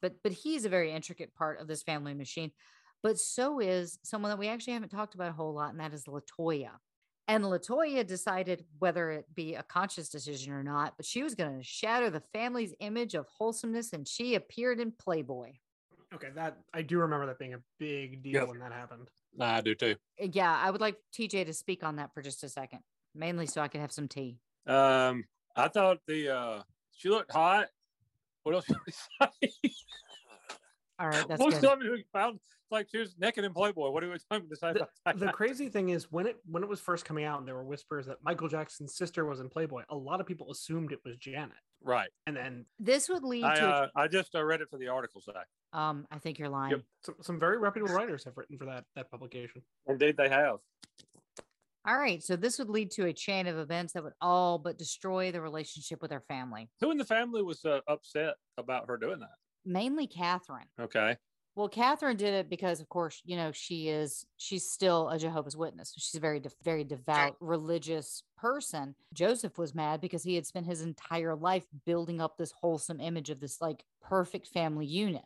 but but he's a very intricate part of this family machine. But so is someone that we actually haven't talked about a whole lot, and that is Latoya. And Latoya decided whether it be a conscious decision or not, but she was going to shatter the family's image of wholesomeness, and she appeared in Playboy. Okay, that I do remember that being a big deal Yep. when that happened. I do too. Uh, Yeah, I would like TJ to speak on that for just a second, mainly so I can have some tea. Um, I thought the uh, she looked hot. What else? Should we say? All right, that's Most good. of who found like she was naked in Playboy. What do we want to say about that? The crazy thing is when it when it was first coming out and there were whispers that Michael Jackson's sister was in Playboy, a lot of people assumed it was Janet. right. And then This would lead I to. uh, I just uh, read it for the article today. um, I think you're lying. some, some very reputable writers have written for that that publication. Indeed, they have. All right, so this would lead to a chain of events that would all but destroy the relationship with her family, Who in the family was uh, upset about her doing that? Mainly Catherine. Okay. Well, Catherine did it because, of course, you know she is she's still a Jehovah's Witness. She's a very, de- very devout religious person. Joseph was mad because he had spent his entire life building up this wholesome image of this like perfect family unit.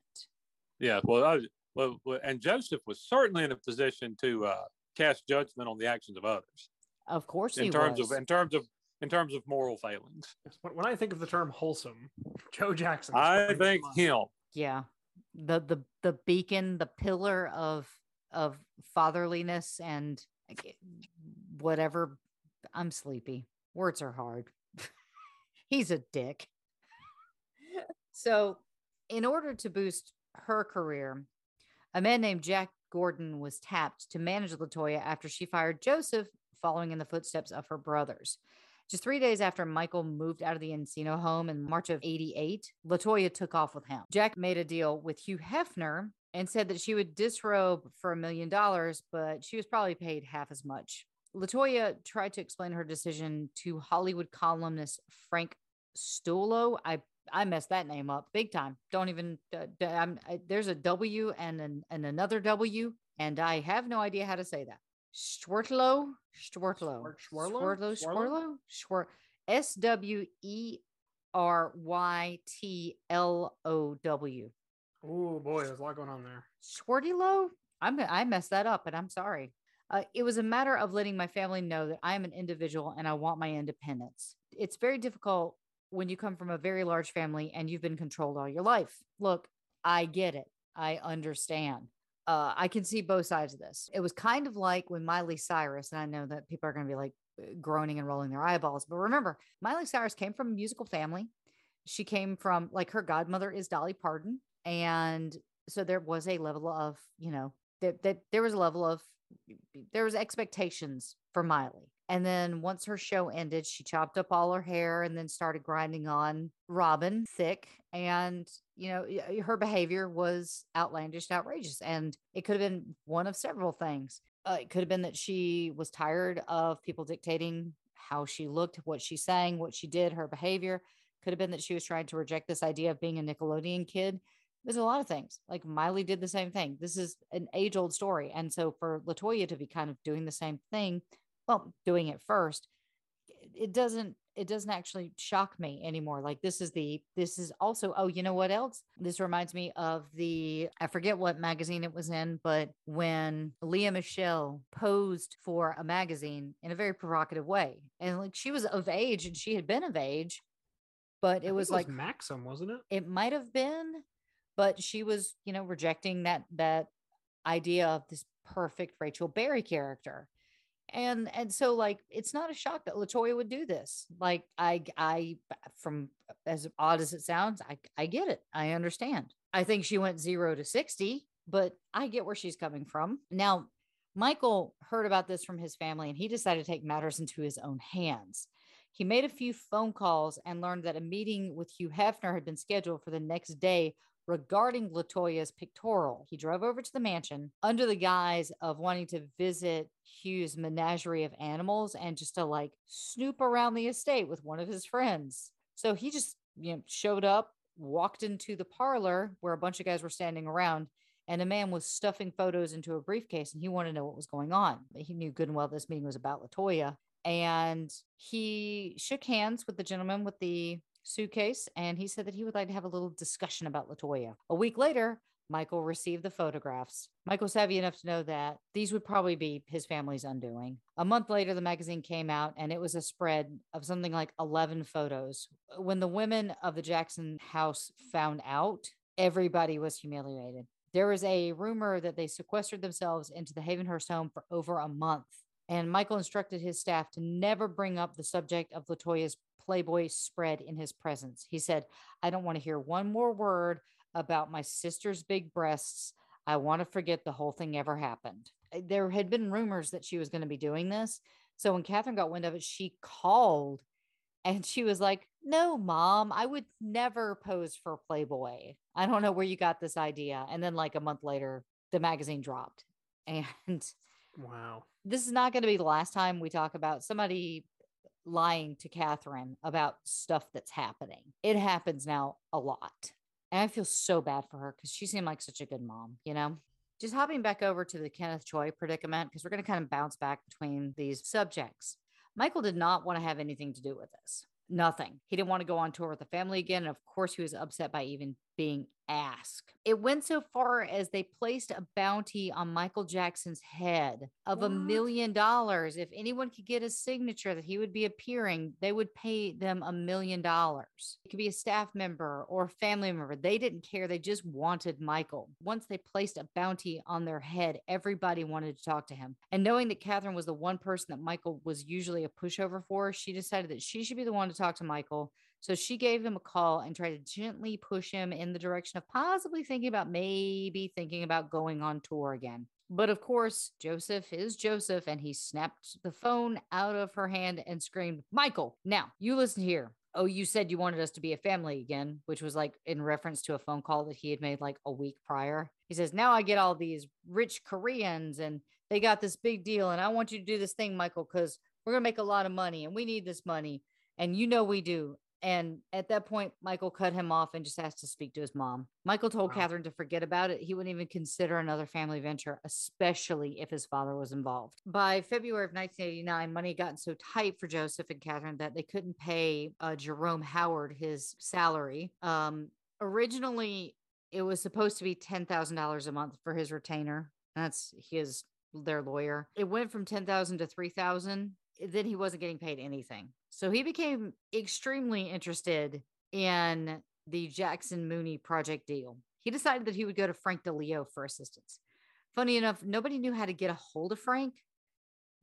Yeah. Well, I, well, and Joseph was certainly in a position to uh, cast judgment on the actions of others Of course, he in terms was. of in terms of in terms of moral failings. When, when I think of the term wholesome, Joe Jackson. I think mind. him. yeah the the the beacon the pillar of of fatherliness and whatever i'm sleepy words are hard he's a dick so in order to boost her career a man named jack Gordon was tapped to manage Latoya after she fired Joseph, following in the footsteps of her brothers. Just three days after Michael moved out of the Encino home in March of 88, Latoya took off with him. Jack made a deal with Hugh Hefner and said that she would disrobe for a million dollars, but she was probably paid half as much. Latoya tried to explain her decision to Hollywood columnist Frank Stulo. I I messed that name up big time. Don't even uh, I, there's a W and an, and another W, and I have no idea how to say that. Schwertlo, Schwertlo, Schwertlo, Schwertlo, Schwer, S W E R Y T L O W. Oh boy, there's a lot going on there. Schwertlo. I'm I messed that up, and I'm sorry. Uh, it was a matter of letting my family know that I am an individual and I want my independence. It's very difficult when you come from a very large family and you've been controlled all your life. Look, I get it. I understand uh, I can see both sides of this. It was kind of like when Miley Cyrus, and I know that people are going to be like uh, groaning and rolling their eyeballs, but remember, Miley Cyrus came from a musical family. She came from like her godmother is Dolly Parton, and so there was a level of you know that that there was a level of there was expectations for Miley. And then once her show ended, she chopped up all her hair and then started grinding on Robin Thicke. And, you know, her behavior was outlandish, outrageous. And it could have been one of several things. Uh, it could have been that she was tired of people dictating how she looked, what she sang, what she did, her behavior. Could have been that she was trying to reject this idea of being a Nickelodeon kid. There's a lot of things. Like Miley did the same thing. This is an age old story. And so for Latoya to be kind of doing the same thing well doing it first it doesn't it doesn't actually shock me anymore like this is the this is also oh you know what else? This reminds me of the i forget what magazine it was in but when Lea Michele posed for a magazine in a very provocative way and like she was of age and she had been of age but it was, it was like maxim wasn't it? it might have been but she was you know rejecting that that idea of this perfect rachel berry character and and so like it's not a shock that latoya would do this. Like i i from as odd as it sounds i i get it. I understand. I think she went zero to 60 but i get where she's coming from. Now michael heard about this from his family and he decided to take matters into his own hands. He made a few phone calls and learned that a meeting with hugh hefner had been scheduled for the next day regarding Latoya's pictorial. He drove over to the mansion under the guise of wanting to visit Hugh's menagerie of animals and just to like snoop around the estate with one of his friends. So he just, you know, showed up, walked into the parlor where a bunch of guys were standing around and a man was stuffing photos into a briefcase and he wanted to know what was going on. He knew good and well this meeting was about Latoya. And he shook hands with the gentleman with the suitcase and he said that he would like to have a little discussion about Latoya. A week later, Michael received the photographs. Michael savvy enough to know that these would probably be his family's undoing. A month later, the magazine came out and it was a spread of something like 11 photos. When the women of the Jackson house found out, everybody was humiliated. There was a rumor that they sequestered themselves into the Havenhurst home for over a month. And Michael instructed his staff to never bring up the subject of Latoya's Playboy spread in his presence. He said, I don't want to hear one more word about my sister's big breasts. I want to forget the whole thing ever happened. Eh, there had been rumors that she was going to be doing this. So when Catherine got wind of it, she called and she was like, No, mom, I would never pose for Playboy. I don't know where you got this idea. And then, like a month later, the magazine dropped. And wow, this is not going to be the last time we talk about somebody lying to Catherine about stuff that's happening. It happens now a lot. And I feel so bad for her because she seemed like such a good mom, you know? Just hopping back over to the Kenneth Choi predicament, because we're going to kind of bounce back between these subjects. Michael did not want to have anything to do with this. Nothing. He didn't want to go on tour with the family again. And of course, he was upset by even being asked. It went so far as they placed a bounty on Michael Jackson's head of a million dollars. If anyone could get a signature that he would be appearing, they would pay them a million dollars. It could be a staff member or a family member. They didn't care. They just wanted Michael. Once they placed a bounty on their head, everybody wanted to talk to him. And knowing that Catherine was the one person that Michael was usually a pushover for, she decided that she should be the one to talk to Michael so she gave him a call and tried to gently push him in the direction of possibly thinking about maybe thinking about going on tour again. But of course, Joseph is Joseph, and he snapped the phone out of her hand and screamed, Michael, now you listen here. Oh, you said you wanted us to be a family again, which was like in reference to a phone call that he had made like a week prior. He says, Now I get all these rich Koreans and they got this big deal. And I want you to do this thing, Michael, because we're going to make a lot of money and we need this money. And you know we do. And at that point, Michael cut him off and just asked to speak to his mom. Michael told Wow. Catherine to forget about it. He wouldn't even consider another family venture, especially if his father was involved. By February of 1989, money had gotten so tight for Joseph and Catherine that they couldn't pay uh, Jerome Howard his salary. Um, originally, it was supposed to be $10,000 a month for his retainer. That's his their lawyer. It went from 10,000 to 3,000. Then he wasn't getting paid anything. So he became extremely interested in the Jackson Mooney project deal. He decided that he would go to Frank DiLeo for assistance. Funny enough, nobody knew how to get a hold of Frank.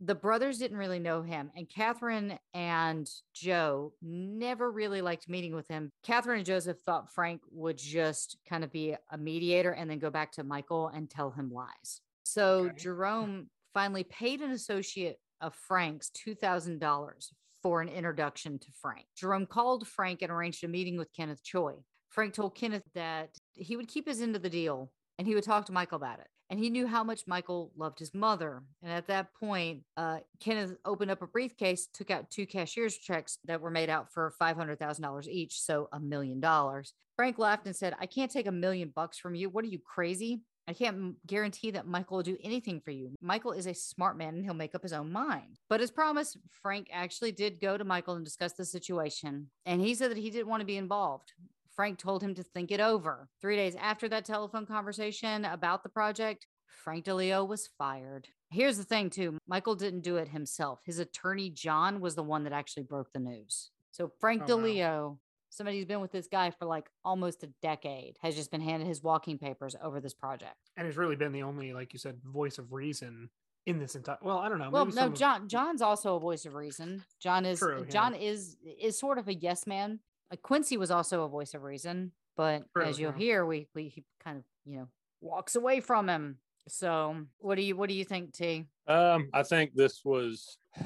The brothers didn't really know him, and Catherine and Joe never really liked meeting with him. Catherine and Joseph thought Frank would just kind of be a mediator and then go back to Michael and tell him lies. So Okay. Jerome finally paid an associate of Frank's $2,000 for an introduction to Frank. Jerome called Frank and arranged a meeting with Kenneth Choi. Frank told Kenneth that he would keep his end of the deal and he would talk to Michael about it. And he knew how much Michael loved his mother. And at that point, uh, Kenneth opened up a briefcase, took out two cashier's checks that were made out for $500,000 each, so a million dollars. Frank laughed and said, I can't take a million bucks from you. What are you crazy? I can't guarantee that Michael will do anything for you. Michael is a smart man and he'll make up his own mind. But as promised, Frank actually did go to Michael and discuss the situation. And he said that he didn't want to be involved. Frank told him to think it over. Three days after that telephone conversation about the project, Frank DiLeo was fired. Here's the thing, too Michael didn't do it himself. His attorney, John, was the one that actually broke the news. So Frank Oh, wow. DiLeo, somebody who's been with this guy for like almost a decade, has just been handed his walking papers over this project. and has really been the only, like you said, voice of reason in this entire. Well, I don't know. Well, no, some of- John. John's also a voice of reason. John is. True, yeah. John is is sort of a yes man. Uh, Quincy was also a voice of reason, but True, as you'll yeah. hear, we we he kind of you know walks away from him. So what do you what do you think, T? Um, I think this was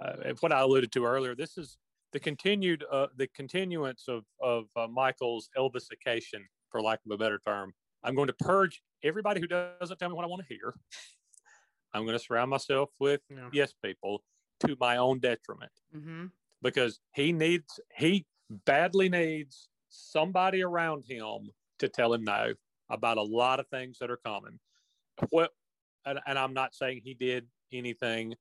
uh, what I alluded to earlier. This is the continued, uh, the continuance of of uh, Michael's Elvisification, for lack of a better term. I'm going to purge everybody who doesn't tell me what I want to hear. I'm going to surround myself with Yeah. yes people to my own detriment Mm-hmm. because he needs he badly needs somebody around him to tell him no about a lot of things that are coming. What and, and I'm not saying he did anything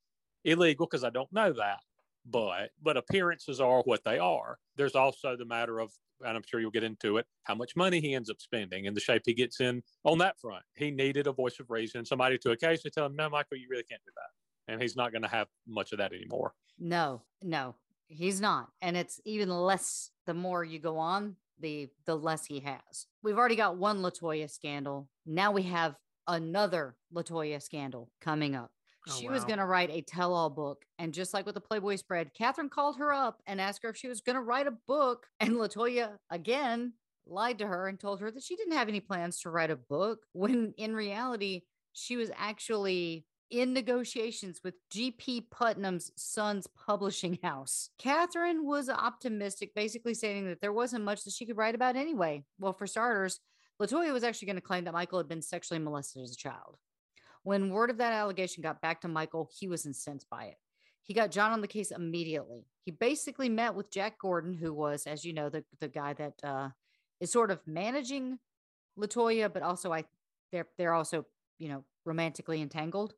illegal because I don't know that, but but appearances are what they are. There's also the matter of, and I'm sure you'll get into it, how much money he ends up spending and the shape he gets in on that front. He needed a voice of reason, somebody to occasionally tell him, no, Michael, you really can't do that. And he's not going to have much of that anymore. No, no, he's not, and it's even less. The more you go on, the the less he has. We've already got one Latoya scandal. Now we have another Latoya scandal coming up. Oh, she was going to write a tell all book. And just like with the Playboy spread, Catherine called her up and asked her if she was going to write a book. And Latoya again lied to her and told her that she didn't have any plans to write a book when in reality, she was actually in negotiations with GP Putnam's son's publishing house. Catherine was optimistic, basically stating that there wasn't much that she could write about anyway. Well, for starters, Latoya was actually going to claim that Michael had been sexually molested as a child. When word of that allegation got back to Michael, he was incensed by it. He got John on the case immediately. He basically met with Jack Gordon, who was, as you know, the, the guy that uh, is sort of managing Latoya, but also I they're they're also, you know, romantically entangled.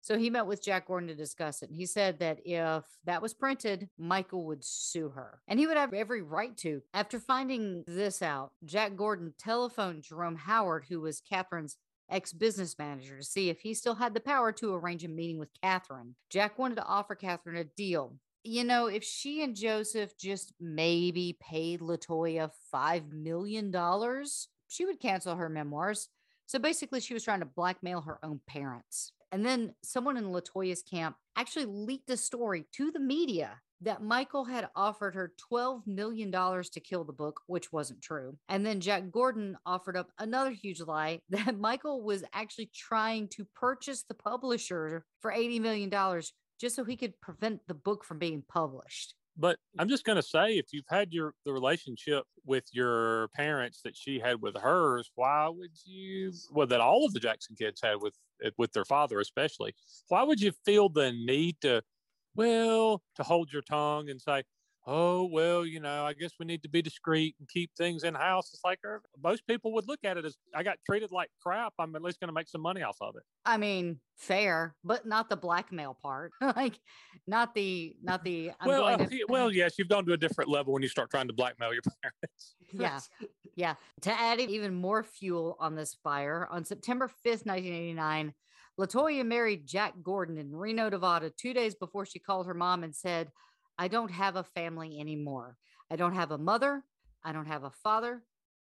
So he met with Jack Gordon to discuss it. And he said that if that was printed, Michael would sue her. And he would have every right to. After finding this out, Jack Gordon telephoned Jerome Howard, who was Catherine's ex business manager, to see if he still had the power to arrange a meeting with Catherine. Jack wanted to offer Catherine a deal. You know, if she and Joseph just maybe paid Latoya $5 million, she would cancel her memoirs. So basically, she was trying to blackmail her own parents. And then someone in Latoya's camp actually leaked a story to the media that Michael had offered her $12 million to kill the book, which wasn't true. And then Jack Gordon offered up another huge lie that Michael was actually trying to purchase the publisher for $80 million just so he could prevent the book from being published. But mm. I'm just going to say, if you've had your the relationship with your parents that she had with hers, why would you? Well, that all of the Jackson kids had with with their father, especially. Why would you feel the need to, well, to hold your tongue and say, oh well you know i guess we need to be discreet and keep things in house it's like er, most people would look at it as i got treated like crap i'm at least going to make some money off of it I mean, fair, but not the blackmail part. like, not the, not the. I'm well uh, to- well yes you've gone to a different level when you start trying to blackmail your parents yeah, yeah. To add even more fuel on this fire, on September 5th, 1989, Latoya married Jack Gordon in Reno, Nevada, two days before she called her mom and said, I don't have a family anymore. I don't have a mother. I don't have a father,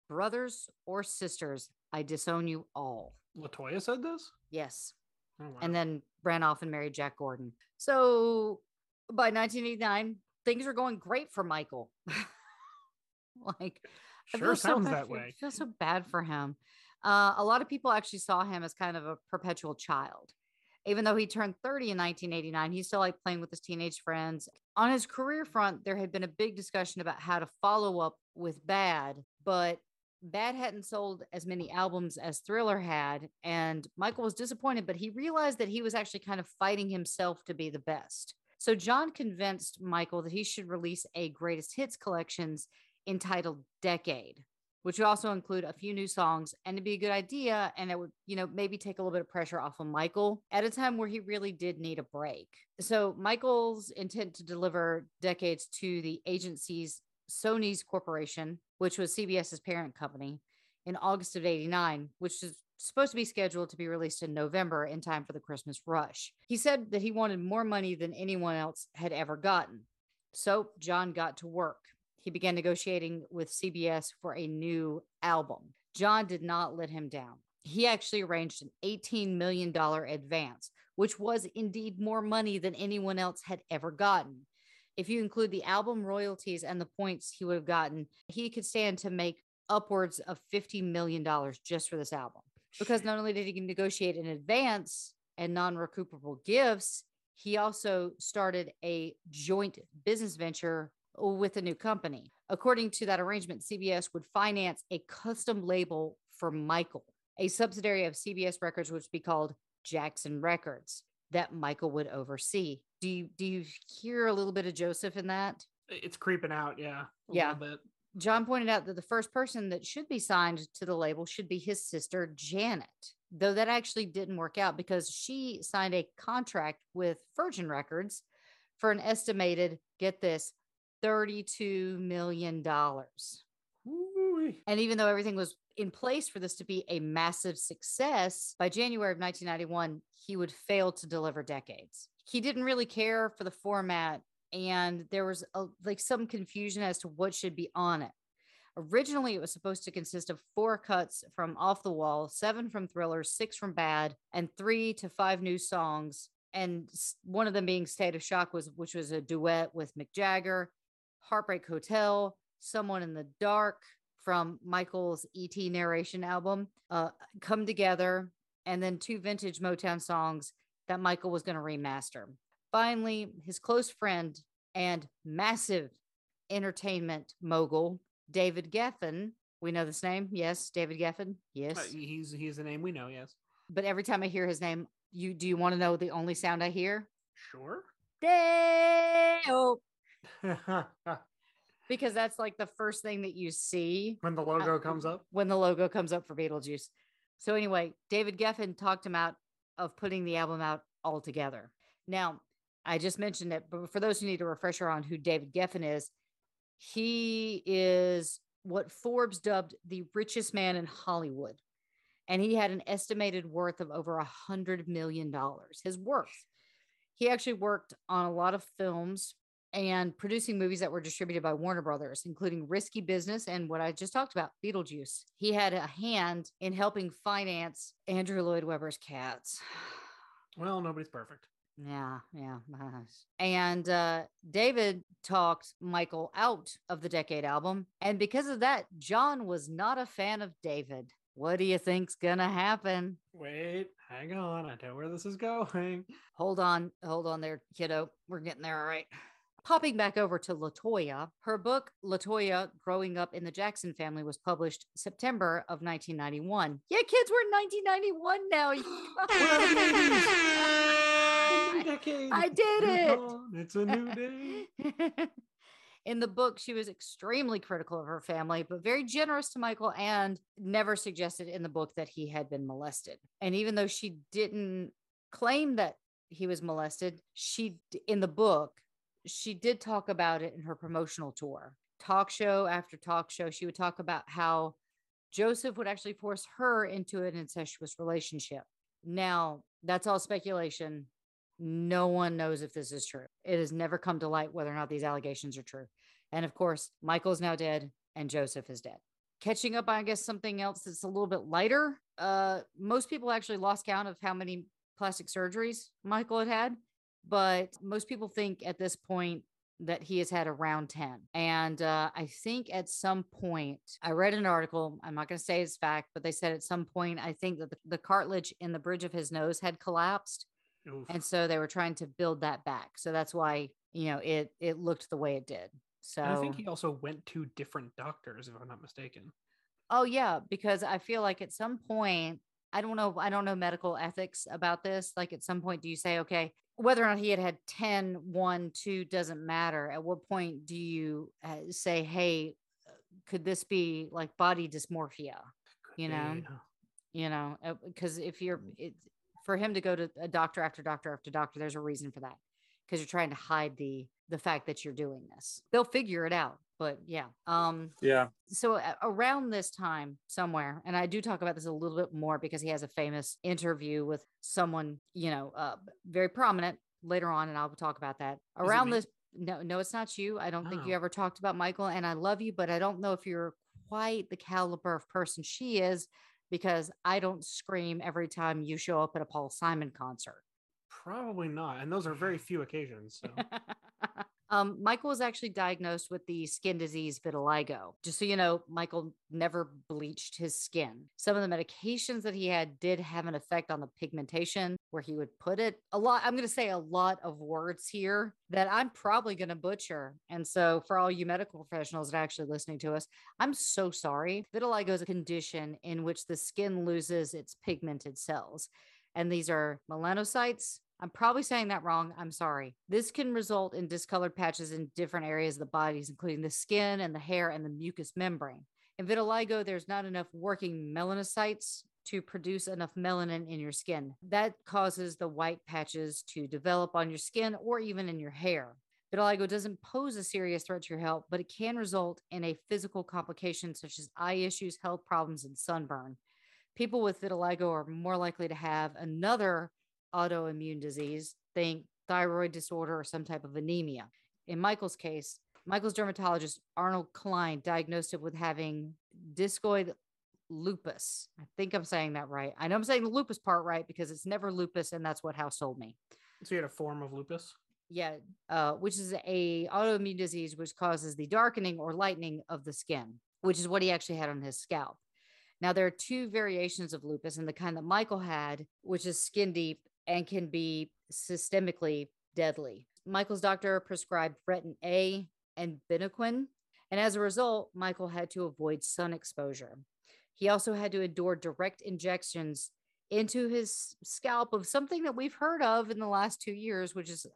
brothers, or sisters. I disown you all. Latoya said this. Yes. Oh, wow. And then ran off and married Jack Gordon. So by 1989, things are going great for Michael. like, sure feel so sounds that way. I feel so bad for him. Uh, a lot of people actually saw him as kind of a perpetual child. Even though he turned 30 in 1989, he still liked playing with his teenage friends. On his career front, there had been a big discussion about how to follow up with Bad, but Bad hadn't sold as many albums as Thriller had. And Michael was disappointed, but he realized that he was actually kind of fighting himself to be the best. So John convinced Michael that he should release a greatest hits collections entitled Decade, which would also include a few new songs and it'd be a good idea. And it would, you know, maybe take a little bit of pressure off of Michael at a time where he really did need a break. So Michael's intent to deliver Decades to the agency's Sony's Corporation, which was CBS's parent company, in August of 89, which is supposed to be scheduled to be released in November in time for the Christmas rush. He said that he wanted more money than anyone else had ever gotten. So John got to work. He began negotiating with CBS for a new album. John did not let him down. He actually arranged an $18 million advance, which was indeed more money than anyone else had ever gotten. If you include the album royalties and the points he would have gotten, he could stand to make upwards of $50 million just for this album. Because not only did he negotiate in advance and non recuperable gifts, he also started a joint business venture with a new company. According to that arrangement, CBS would finance a custom label for Michael, a subsidiary of CBS Records, which would be called Jackson Records, that Michael would oversee. Do you do you hear a little bit of Joseph in that? It's creeping out. Yeah. a Yeah. little bit. John pointed out that the first person that should be signed to the label should be his sister, Janet, though that actually didn't work out because she signed a contract with Virgin Records for an estimated, get this, $32 million. Woo-wee. And even though everything was in place for this to be a massive success, by January of 1991, he would fail to deliver decades. He didn't really care for the format, and there was a, like some confusion as to what should be on it. Originally, it was supposed to consist of four cuts from Off the Wall, seven from Thriller, six from Bad, and three to five new songs. And one of them being State of Shock was, which was a duet with Mick Jagger, Heartbreak Hotel, Someone in the Dark from Michael's ET narration album, uh, Come Together, and then two vintage Motown songs that Michael was going to remaster. Finally, his close friend and massive entertainment mogul, David Geffen. We know this name. Yes, David Geffen. Yes. Uh, he's he's the name we know. Yes. but every time I hear his name, you do you want to know the only sound I hear? Sure. Dale. Because that's like the first thing that you see when the logo comes up. when the logo comes up for Beetlejuice. So anyway, David Geffen talked him out of putting the album out altogether. Now, I just mentioned it, but for those who need a refresher on who David Geffen is, he is what Forbes dubbed the richest man in Hollywood. And he had an estimated worth of over a hundred million dollars. His worth. He actually worked on a lot of films and producing movies that were distributed by Warner Brothers, including Risky Business and what I just talked about, Beetlejuice. He had a hand in helping finance Andrew Lloyd Webber's Cats. Well, nobody's perfect. Yeah, yeah. And uh, David talked Michael out of the Decade album. And because of that, John was not a fan of David. What do you think's gonna happen? Wait, hang on. I know where this is going. Hold on, hold on there, kiddo. We're getting there, all right. Popping back over to Latoya, her book Latoya Growing Up in the Jackson Family was published September of 1991. Yeah, kids, we're in 1991 now. I did it. It's a new day. In the book, she was extremely critical of her family, but very generous to Michael and never suggested in the book that he had been molested. And even though she didn't claim that he was molested, she, in the book, she did talk about it in her promotional tour. Talk show after talk show, she would talk about how Joseph would actually force her into an incestuous relationship. Now, that's all speculation. No one knows if this is true. It has never come to light whether or not these allegations are true. And of course, Michael's now dead and Joseph is dead. Catching up, on, I guess, something else that's a little bit lighter. Uh, most people actually lost count of how many plastic surgeries Michael had had, but most people think at this point that he has had around 10. And uh, I think at some point, I read an article, I'm not going to say it's fact, but they said at some point, I think that the, the cartilage in the bridge of his nose had collapsed Oof. and so they were trying to build that back so that's why you know it it looked the way it did so And I think he also went to different doctors, if I'm not mistaken. oh yeah because i feel like at some point i don't know i don't know medical ethics about this like at some point do you say okay whether or not he had had 10 1 2 doesn't matter. At what point do you uh, say hey uh, could this be like body dysmorphia? You know? Yeah. you know because if you're it, for him to go to a doctor after doctor after doctor there's a reason for that because you're trying to hide the the fact that you're doing this. They'll figure it out but yeah um Yeah. so around this time somewhere and i do talk about this a little bit more because he has a famous interview with someone you know uh very prominent later on and i'll talk about that around this no no it's not you i don't think you Oh. ever talked about michael and i love you but i don't know if you're quite the caliber of person she is because i don't scream every time you show up at a paul simon concert Probably not. And those are very few occasions. So um, Michael was actually diagnosed with the skin disease vitiligo. Just so you know, Michael never bleached his skin. Some of the medications that he had did have an effect on the pigmentation where he would put it. A lot, I'm going to say a lot of words here that I'm probably going to butcher. And so, for all you medical professionals that are actually listening to us, I'm so sorry. Vitiligo is a condition in which the skin loses its pigmented cells. And these are melanocytes, I'm probably saying that wrong. I'm sorry. This can result in discolored patches in different areas of the bodies, including the skin and the hair and the mucous membrane. In vitiligo, there's not enough working melanocytes to produce enough melanin in your skin. That causes the white patches to develop on your skin or even in your hair. Vitiligo doesn't pose a serious threat to your health, but it can result in a physical complication such as eye issues, health problems, and sunburn. People with vitiligo are more likely to have another autoimmune disease, think thyroid disorder or some type of anemia. In Michael's case, Michael's dermatologist, Arnold Klein, diagnosed him with having discoid lupus. I think I'm saying that right. I know I'm saying the lupus part right because it's never lupus, and that's what House told me. So you had a form of lupus. Yeah, uh, which is a autoimmune disease which causes the darkening or lightening of the skin, which is what he actually had on his scalp. Now there are two variations of lupus, and the kind that Michael had, which is skin deep and can be systemically deadly. Michael's doctor prescribed Retin A and Benoquin, and as a result, Michael had to avoid sun exposure. He also had to endure direct injections into his scalp of something that we've heard of in the last two years, which is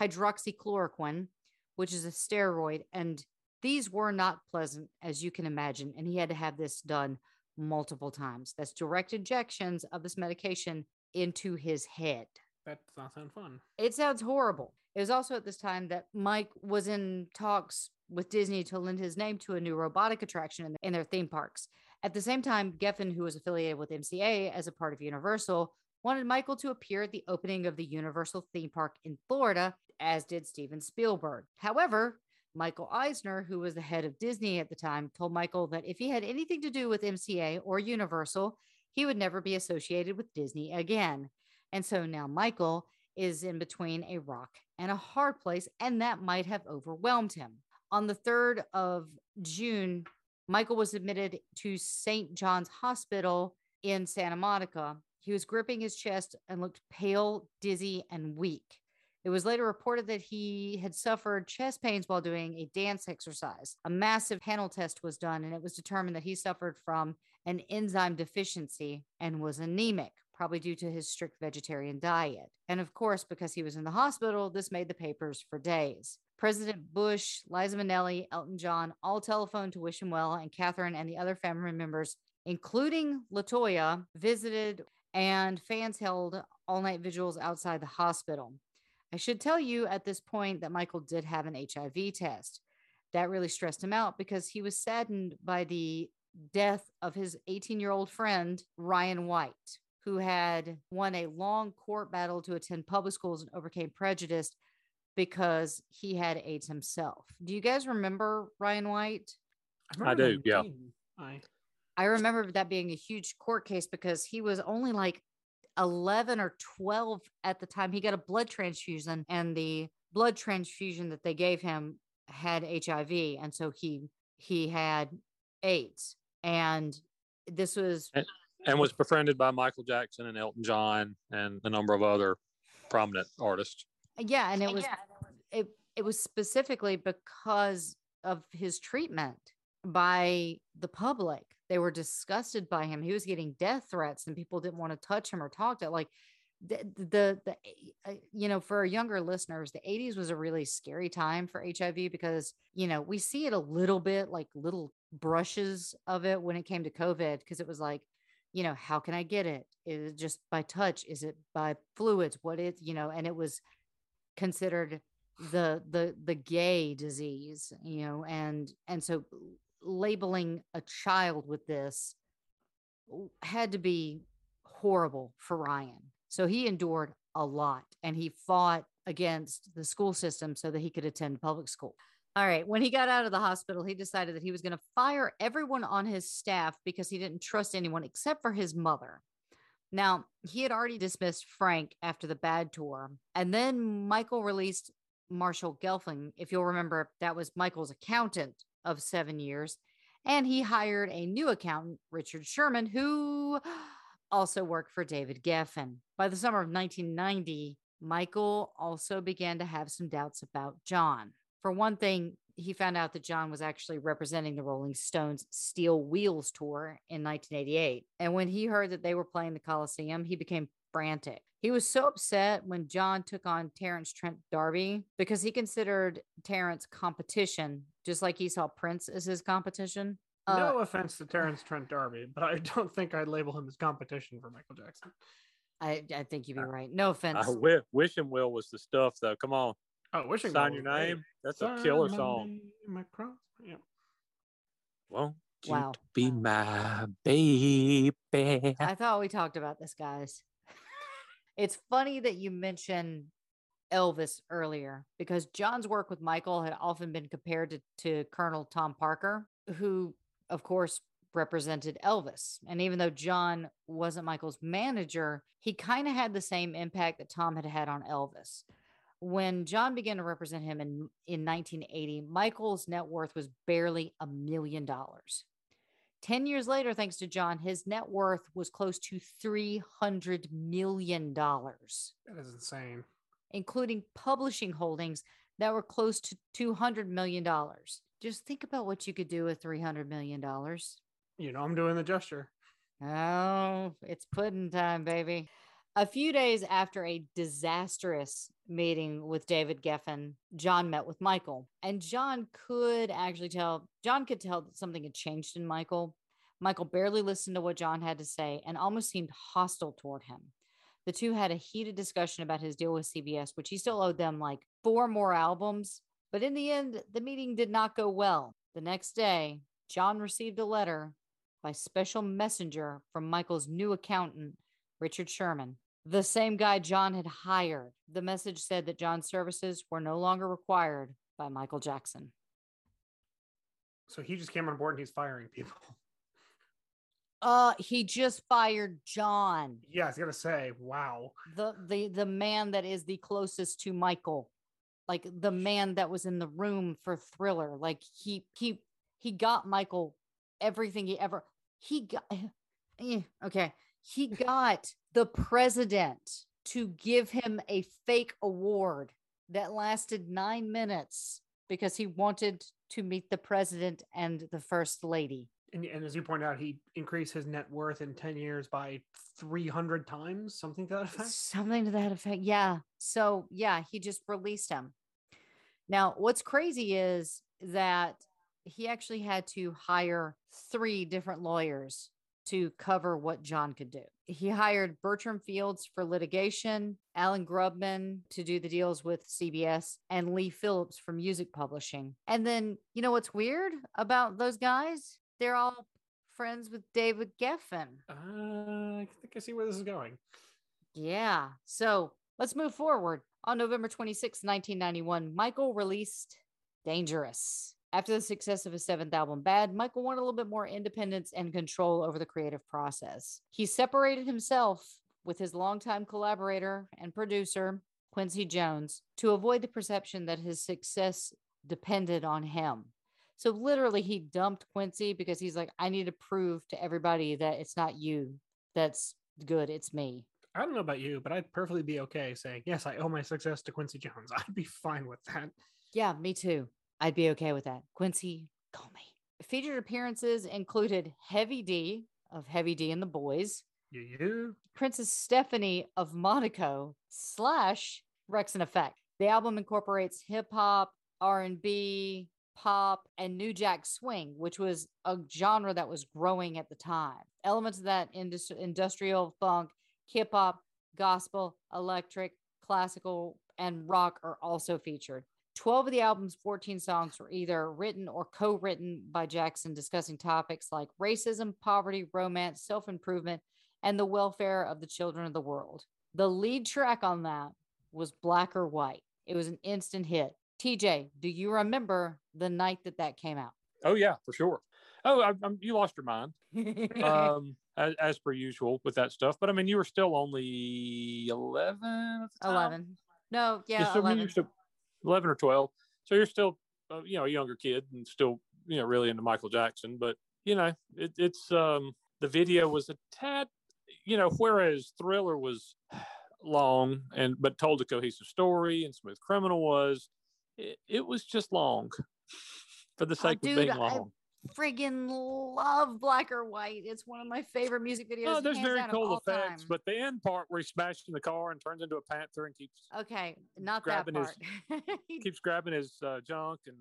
hydroxychloroquine, which is a steroid. And these were not pleasant, as you can imagine. And he had to have this done multiple times. That's direct injections of this medication into his head. That does not sound fun. It sounds horrible. It was also at this time that Mike was in talks with Disney to lend his name to a new robotic attraction in, in their theme parks. At the same time, Geffen, who was affiliated with MCA as a part of Universal, wanted Michael to appear at the opening of the Universal theme park in Florida, as did Steven Spielberg. However, Michael Eisner, who was the head of Disney at the time, told Michael that if he had anything to do with MCA or Universal, he would never be associated with Disney again. And so now Michael is in between a rock and a hard place, and that might have overwhelmed him. On the 3rd of June, Michael was admitted to St. John's Hospital in Santa Monica. He was gripping his chest and looked pale, dizzy, and weak. It was later reported that he had suffered chest pains while doing a dance exercise. A massive panel test was done, and it was determined that he suffered from an enzyme deficiency and was anemic, probably due to his strict vegetarian diet. And of course, because he was in the hospital, this made the papers for days. President Bush, Liza Minnelli, Elton John all telephoned to wish him well, and Catherine and the other family members, including Latoya, visited, and fans held all night vigils outside the hospital. I should tell you at this point that Michael did have an HIV test. That really stressed him out because he was saddened by the death of his 18 year old friend, Ryan White, who had won a long court battle to attend public schools and overcame prejudice because he had AIDS himself. Do you guys remember Ryan White? I do, yeah. I, I remember that being a huge court case because he was only like 11 or 12 at the time. He got a blood transfusion, and the blood transfusion that they gave him had HIV, and so he he had AIDS. And this was and was befriended by Michael Jackson and Elton John and a number of other prominent artists. yeah, and it was it it was specifically because of his treatment by the public. They were disgusted by him. He was getting death threats, and people didn't want to touch him or talk to. Like the the, the uh, you know, for our younger listeners, the '80s was a really scary time for HIV because you know we see it a little bit, like little brushes of it when it came to COVID, because it was like, you know, how can I get it? Is it just by touch? Is it by fluids? What is you know? And it was considered the the the gay disease you know and and so labeling a child with this had to be horrible for Ryan. So he endured a lot and he fought against the school system so that he could attend public school. All right. When he got out of the hospital, he decided that he was going to fire everyone on his staff because he didn't trust anyone except for his mother. Now, he had already dismissed Frank after the bad tour. And then Michael released Marshall Gelfand. If you'll remember, that was Michael's accountant of seven years. And he hired a new accountant, Richard Sherman, who also worked for David Geffen. By the summer of 1990, Michael also began to have some doubts about John. For one thing, he found out that John was actually representing the Rolling Stones Steel Wheels tour in 1988. And when he heard that they were playing the Coliseum, he became frantic. He was so upset when John took on Terence Trent D'Arby because he considered Terence competition, just like he saw Prince as his competition. Uh, no offense to Terence Trent D'Arby, but I don't think I'd label him as competition for Michael Jackson. I, I think you'd be right. No offense. I wi- wishing Will was the stuff though. Come on, Oh, wishing sign Well your was great. name. That's a killer my song. name across- Yeah. Won't you Wow. be my baby? I thought we talked about this, guys. It's funny that you mentioned Elvis earlier because John's work with Michael had often been compared to, to Colonel Tom Parker, who, of course, represented Elvis. And even though John wasn't Michael's manager, he kind of had the same impact that Tom had had on Elvis. When John began to represent him in, in 1980, Michael's net worth was barely a million dollars. 10 years later, thanks to John, his net worth was close to $300 million, That is insane. including publishing holdings that were close to $200 million. Just think about what you could do with $300 million. You know, I'm doing the gesture. Oh, it's pudding time, baby. A few days after a disastrous meeting with David Geffen, John met with Michael. And John could actually tell, John could tell that something had changed in Michael. Michael barely listened to what John had to say and almost seemed hostile toward him. The two had a heated discussion about his deal with CBS, which he still owed them like four more albums. But in the end, the meeting did not go well. The next day, John received a letter by special messenger from Michael's new accountant, Richard Sherman, the same guy John had hired. The message said that John's services were no longer required by Michael Jackson. So he just came on board and he's firing people. Uh, he just fired John, Yeah, I was gonna say, wow. the the the man that is the closest to Michael, like the man that was in the room for Thriller. Like he he he got Michael everything he ever he got. eh, Okay, he got the president to give him a fake award that lasted nine minutes because he wanted to meet the president and the first lady. And, and as you point out, he increased his net worth in 10 years by 300 times, something to that effect. Something to that effect. Yeah. So, yeah, he just released him. Now, what's crazy is that he actually had to hire three different lawyers to cover what John could do. He hired Bertram Fields for litigation, Alan Grubman to do the deals with CBS, and Lee Phillips for music publishing. And then, you know what's weird about those guys? They're all friends with David Geffen. Uh, I think I see where this is going. Yeah. So let's move forward. On November 26, 1991, Michael released Dangerous. After the success of his seventh album, Bad, Michael wanted a little bit more independence and control over the creative process. He separated himself with his longtime collaborator and producer, Quincy Jones, to avoid the perception that his success depended on him. So literally, he dumped Quincy because he's like, I need to prove to everybody that it's not you that's good, it's me. I don't know about you, but I'd perfectly be okay saying, yes, I owe my success to Quincy Jones. I'd be fine with that. Yeah, me too. I'd be okay with that. Quincy, call me. Featured appearances included Heavy D of Heavy D and the Boys, You, you? Princess Stephanie of Monaco slash Wreckx-n-Effect. The album incorporates hip hop, R and B, pop, and New Jack Swing, which was a genre that was growing at the time. Elements of that indus- industrial funk, hip hop, gospel, electric, classical, and rock are also featured. 12 of the album's 14 songs were either written or co written by Jackson, discussing topics like racism, poverty, romance, self improvement, and the welfare of the children of the world. The lead track on that was Black or White. It was an instant hit. TJ, do you remember the night that that came out? Oh yeah, for sure. Oh, I, you lost your mind, um, as, as per usual with that stuff. But I mean, you were still only eleven. At the time? 11. No, yeah, so I mean, 11. you're still eleven or twelve. So you're still, uh, you know, a younger kid and still, you know, really into Michael Jackson. But you know, it, it's um, the video was a tad, you know, whereas Thriller was long and but told a cohesive story, and Smooth Criminal was, it, it was just long for the Oh, sake dude, of being I- long. Friggin' love Black or White. It's one of my favorite music videos. Oh, there's very cool effects, time. but the end part where he smashes in the car and turns into a panther and keeps okay, not that grabbing his- part. keeps grabbing his uh, junk and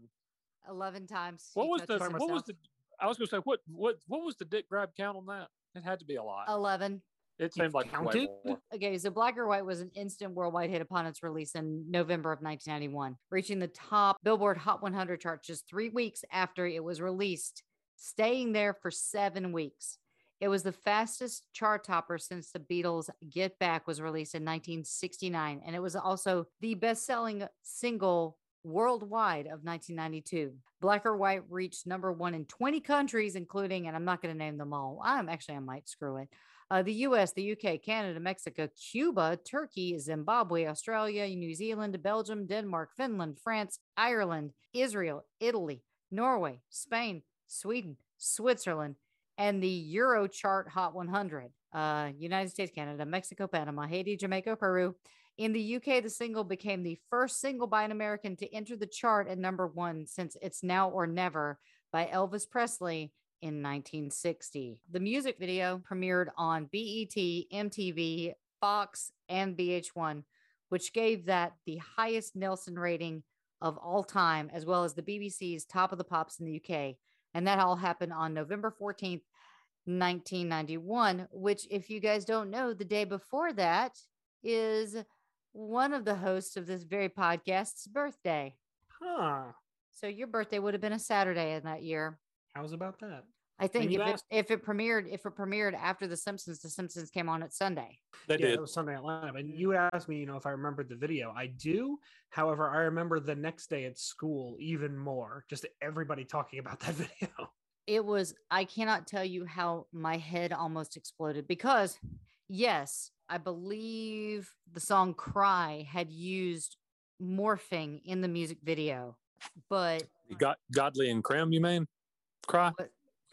11 times. what was the what was the I was gonna say what what what was the dick grab count on that? It had to be a lot. 11. It seemed like counted? Okay, so Black or White was an instant worldwide hit upon its release in November of 1991, reaching the top Billboard Hot 100 chart just three weeks after it was released, staying there for seven weeks. It was the fastest chart topper since the Beatles' Get Back was released in 1969, and it was also the best selling single worldwide of 1992. Black or White reached number one in 20 countries, including, and I'm not going to name them all. I'm actually, I might screw it uh, the US, the UK, Canada, Mexico, Cuba, Turkey, Zimbabwe, Australia, New Zealand, Belgium, Denmark, Finland, France, Ireland, Israel, Italy, Norway, Spain, Sweden, Switzerland, and the Eurochart Hot 100. Uh, United States, Canada, Mexico, Panama, Haiti, Jamaica, Peru. In the UK, the single became the first single by an American to enter the chart at number one since It's Now or Never by Elvis Presley in 1960. The music video premiered on BET, MTV, Fox, and VH1, which gave that the highest Nielsen rating of all time, as well as the BBC's Top of the Pops in the UK. And that all happened on November 14th, 1991, which, if you guys don't know, the day before that is one of the hosts of this very podcast's birthday. Huh. So your birthday would have been a Saturday in that year. How's about that? I think if it, if it premiered if it premiered after The Simpsons, The Simpsons came on at Sunday. They yeah, did. it was Sunday Night Live. And you asked me, you know, if I remembered the video. I do. However, I remember the next day at school even more. Just everybody talking about that video. it was i cannot tell you how my head almost exploded because yes i believe the song cry had used morphing in the music video but You got Godley and Creme, you mean? Cry?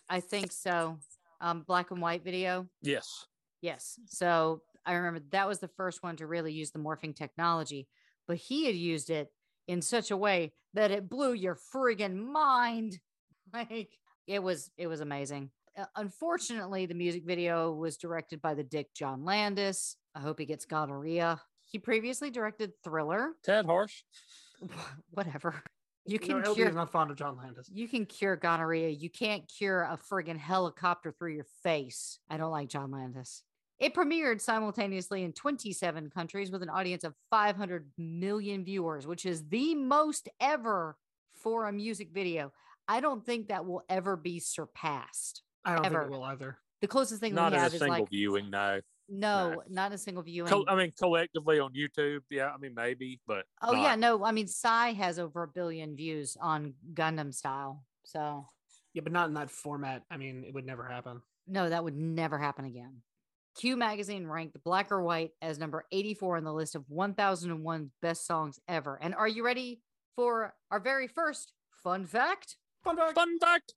i think so. Um black and white video? Yes. yes. So i remember that was the first one to really use the morphing technology but he had used it in such a way that it blew your friggin' mind. Like it was it was amazing. Uh, unfortunately the music video was directed by the dick john landis. I hope he gets gonorrhea. He previously directed thriller. Ted Harsh. whatever you You can know, LD cure is not fond of John Landis. you can cure gonorrhea you can't cure a friggin' helicopter through your face i don't like john landis it premiered simultaneously in 27 countries with an audience of 500 million viewers, which is the most ever for a music video. I don't think that will ever be surpassed. I don't Ever. think it will either. The closest thing Not we in a have is single like viewing, no. no, not a single viewing. Co- I mean, collectively on YouTube, yeah. I mean, maybe, but oh not. yeah, no. I mean, Psy has over a billion views on Gangnam Style, so Yeah, but not in that format. I mean, it would never happen. no, that would never happen again. Q Magazine ranked Black or White as number 84 on the list of 1001 best songs ever. And are you ready for our very first fun fact? Fun fact. Fun fact.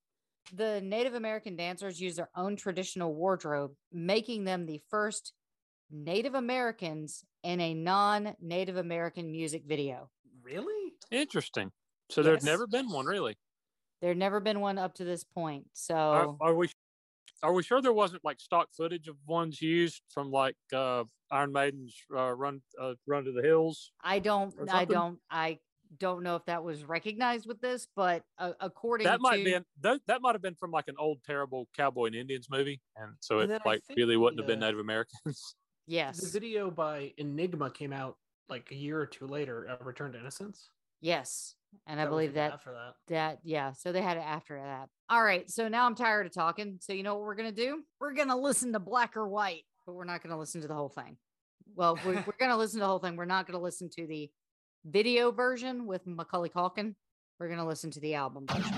The Native American dancers use their own traditional wardrobe, making them the first Native Americans in a non Native American music video. Really? Interesting. So Yes. there's never been one really. There never been one up to this point. So Are, are we? Are we sure there wasn't like stock footage of ones used from like uh, Iron Maiden's uh, run uh, Run to the Hills? I don't, I don't, I don't know if that was recognized with this, but uh, according That might to be that, that might have been from like an old terrible cowboy and Indians movie, and so it then I like think really wouldn't have been Native Americans. yes, The video by Enigma came out like a year or two later. Uh, Return to Innocence. yes, and I That was believe that after that. that yeah so they had it after that all right so now i'm tired of talking so you know what we're gonna do we're gonna listen to black or white but we're not gonna listen to the whole thing well we're, we're gonna listen to the whole thing we're not gonna listen to the video version with macaulay Culkin. we're gonna listen to the album version.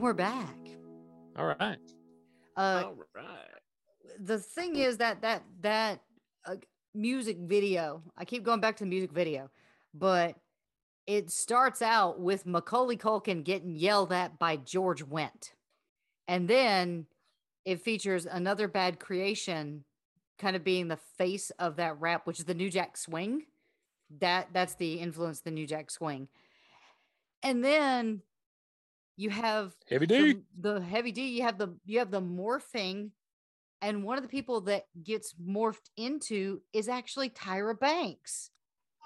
And we're back. All right. Uh, All right. the thing is that that that uh, music video i keep going back to the music video but it starts out with macaulay culkin getting yelled at by george wendt and then it features another bad creation kind of being the face of that rap which is the new jack swing that that's the influence of the new jack swing and then you have Heavy D. the, the heavy D. You have the you have the morphing, and one of the people that gets morphed into is actually Tyra Banks.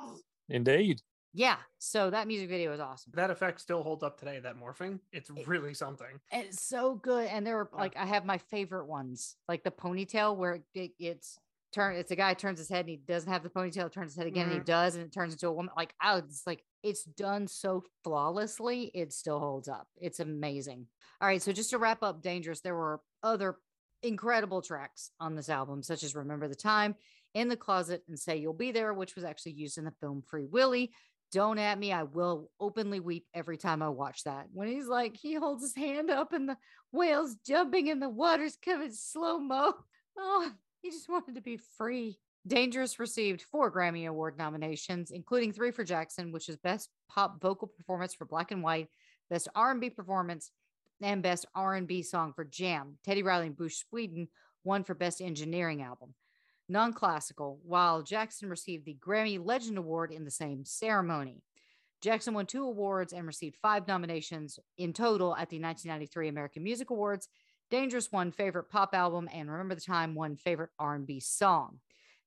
Oh. Indeed. Yeah, so that music video is awesome. That effect still holds up today. That morphing, it's really something. It's so good. And there were Yeah. like I have my favorite ones, like the ponytail where it, it's turn. It's a guy turns his head and he doesn't have the ponytail. Turns his head again and he mm-hmm. does, and it turns into a woman. Like oh it's like, it's done so flawlessly. It still holds up. It's amazing. All right, so just to wrap up, Dangerous. There were other incredible tracks on this album, such as "Remember the Time," "In the Closet," and "Say You'll Be There," which was actually used in the film Free Willy. Don't at me. I will openly weep every time I watch that. When he's like, he holds his hand up and the whale's jumping and the water's coming slow mo. Oh, he just wanted to be free. Dangerous received four Grammy Award nominations, including three for Jackson, which is Best Pop Vocal Performance for Black and White, Best R&B Performance, and Best R&B Song for Jam. Teddy Riley and Bruce Swedien won for Best Engineering Album non-classical, while Jackson received the Grammy Legend Award in the same ceremony. Jackson won two awards and received five nominations in total at the 1993 American Music Awards. Dangerous won Favorite Pop Album and Remember the Time won Favorite R&B Song.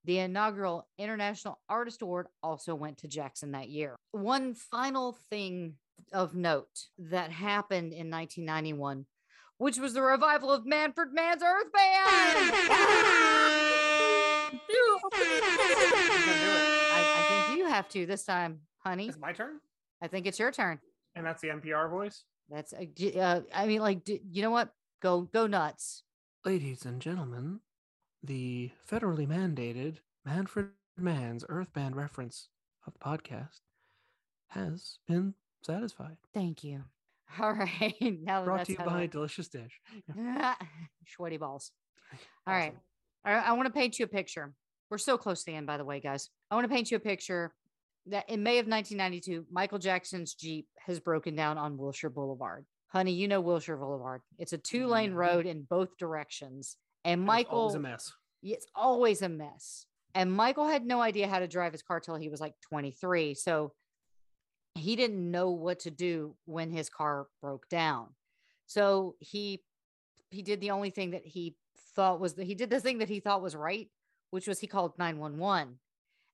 The inaugural International Artist Award also went to Jackson that year. One final thing of note that happened in 1991, which was the revival of Manfred Mann's Earth Band. I, I think you have to this time, honey. It's my turn, I think it's your turn. and that's the NPR voice. That's uh, uh, I mean, like, d- you know what? Go go nuts. Ladies and gentlemen, the federally mandated Manfred Mann's Earth Band reference of the podcast has been satisfied. Thank you. All right. Now Brought to you by of Delicious Dish. way- sweaty balls. All right. Awesome. I, I want to paint you a picture. We're so close to the end, by the way, guys. I want to paint you a picture that in May of 1992, Michael Jackson's Jeep has broken down on Wilshire Boulevard. Honey, you know Wilshire Boulevard. It's a two lane road in both directions. And It was Michael, a mess. it's always a mess. And Michael had no idea how to drive his car till he was like 23. So he didn't know what to do when his car broke down. So he he did the only thing that he thought was that he did the thing that he thought was right, which was he called 911.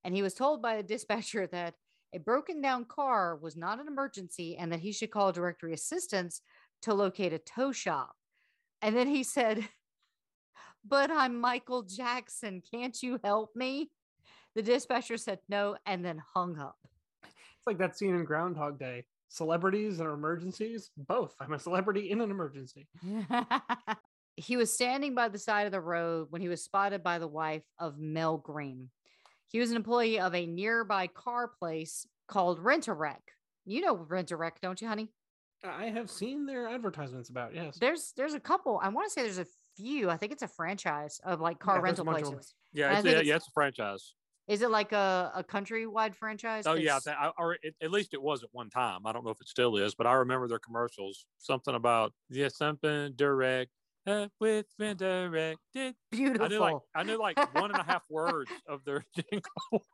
And he was told by a dispatcher that a broken down car was not an emergency and that he should call directory assistance to locate a tow shop. And then he said, But I'm Michael Jackson. Can't you help me? The dispatcher said no and then hung up. It's like that scene in Groundhog Day. Celebrities and emergencies, both. I'm a celebrity in an emergency. he was standing by the side of the road when he was spotted by the wife of Mel Green. He was an employee of a nearby car place called Rent a Wreck. You know Rent a Wreck, don't you, honey? I have seen their advertisements about yes. There's there's a couple. I want to say there's a few. I think it's a franchise of like car Yeah, rental bunch of 'em. places. Yeah, I it's, think yeah, it's- yeah, it's a franchise. Is it like a, a countrywide franchise? Oh yeah, I, or it, at least it was at one time. I don't know if it still is, but I remember their commercials. Something about yeah, something direct uh, with been directed. I beautiful. knew like I knew like one and a half words of their jingle.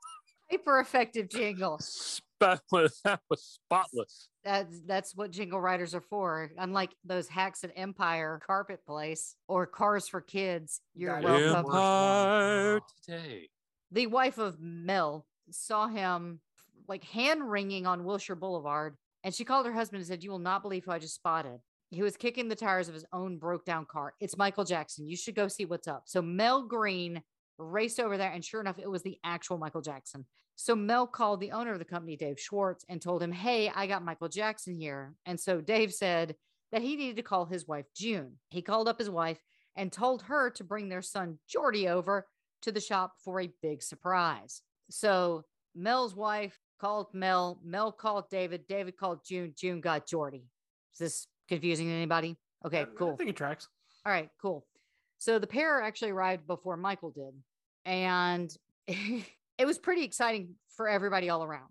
hyper effective jingle. Spotless. that was spotless. That's that's what jingle writers are for. Unlike those hacks at Empire Carpet Place or Cars for Kids, you're That is the welcome. worst one. Empire today. the wife of Mel saw him like hand wringing on Wilshire Boulevard, and she called her husband and said, "You will not believe who I just spotted." He was kicking the tires of his own broke down car. It's Michael Jackson. You should go see what's up. So Mel Green raced over there, and sure enough, it was the actual Michael Jackson. So Mel called the owner of the company, Dave Schwartz, and told him, Hey, I got Michael Jackson here. And so Dave said that he needed to call his wife, June. He called up his wife and told her to bring their son, Jordy, over to the shop for a big surprise. So Mel's wife called Mel. Mel called David. David called June. June got Jordy. Is this Confusing anybody? Okay, I cool. think it tracks. All right, cool. So the pair actually arrived before Michael did. And it was pretty exciting for everybody all around.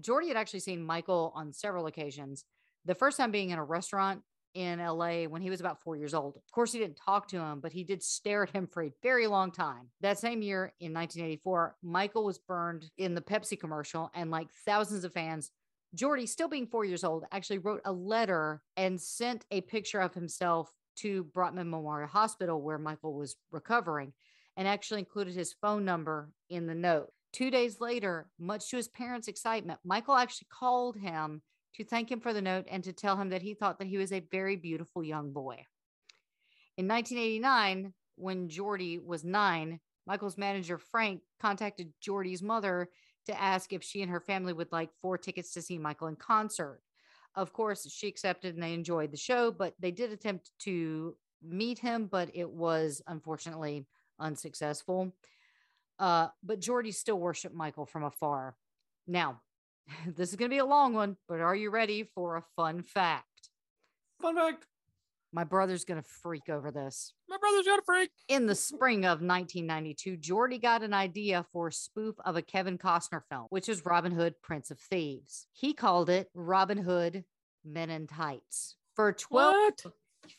Jordy had actually seen Michael on several occasions. The first time being in a restaurant in LA when he was about four years old. Of course, he didn't talk to him, but he did stare at him for a very long time. That same year in 1984, Michael was burned in the Pepsi commercial, and like thousands of fans, Jordy, still being four years old, actually wrote a letter and sent a picture of himself to Brotman Memorial Hospital where Michael was recovering and actually included his phone number in the note. Two days later, much to his parents' excitement, Michael actually called him to thank him for the note and to tell him that he thought that he was a very beautiful young boy. In 1989, when Jordy was nine, Michael's manager, Frank, contacted Jordy's mother to ask if she and her family would like four tickets to see Michael in concert. Of course, she accepted and they enjoyed the show, but they did attempt to meet him, but it was unfortunately unsuccessful. Uh, but Jordy still worshiped Michael from afar. Now, this is going to be a long one, but are you ready for a fun fact? Fun fact. My brother's going to freak over this. My brother's going to freak. In the spring of 1992, Jordy got an idea for a spoof of a Kevin Costner film, which is Robin Hood, Prince of Thieves. He called it Robin Hood Men in Tights. For 12 What?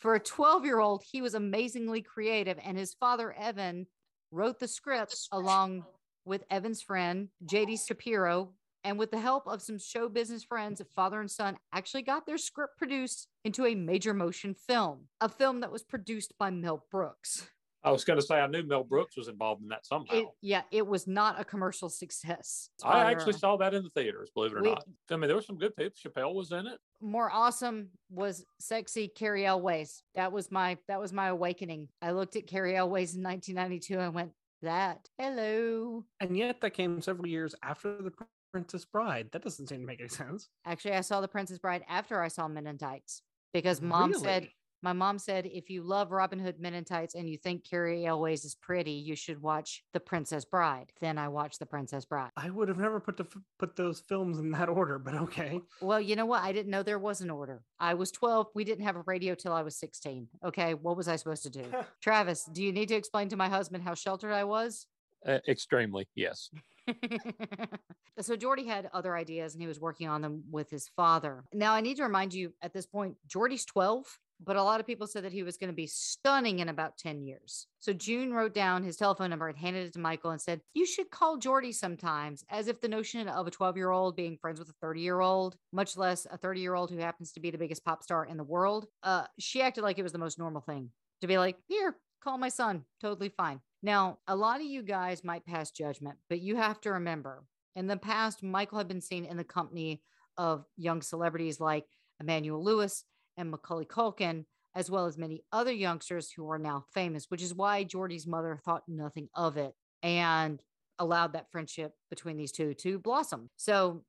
for a 12 year old, he was amazingly creative, and his father, Evan, wrote the script along with Evan's friend, JD Shapiro. And with the help of some show business friends, a father and son actually got their script produced into a major motion film, a film that was produced by Mel Brooks. I was going to say I knew Mel Brooks was involved in that somehow. It, yeah, it was not a commercial success. I Father- actually saw that in the theaters, believe it or We- not. I mean, there were some good people. Chappelle was in it. more awesome was sexy Cary Elwes. That was my that was my awakening. I looked at Cary Elwes in 1992 and went, "That hello." And yet that came several years after the Princess Bride. That doesn't seem to make any sense. Actually, I saw The Princess Bride after I saw Men in Tights because mom said my mom said if you love Robin Hood Men in Tights and you think Cary Elwes is pretty, you should watch The Princess Bride. Then I watched The Princess Bride. I would have never put the put those films in that order, but okay. Well, you know what? I didn't know there was an order. I was 12. We didn't have a radio till I was 16. Okay. What was I supposed to do? Travis, do you need to explain to my husband how sheltered I was? Uh, extremely, yes. so Jordy had other ideas and he was working on them with his father. Now I need to remind you at this point, Jordy's 12, but a lot of people said that he was going to be stunning in about 10 years. So June wrote down his telephone number and handed it to Michael and said, You should call Jordy sometimes, as if the notion of a 12 year old being friends with a 30 year old, much less a 30 year old who happens to be the biggest pop star in the world, uh, she acted like it was the most normal thing to be like, Here, call my son. Totally fine. Now, a lot of you guys might pass judgment, but you have to remember in the past, Michael had been seen in the company of young celebrities like Emmanuel Lewis and Macaulay Culkin, as well as many other youngsters who are now famous, which is why Jordy's mother thought nothing of it and allowed that friendship between these two to blossom. So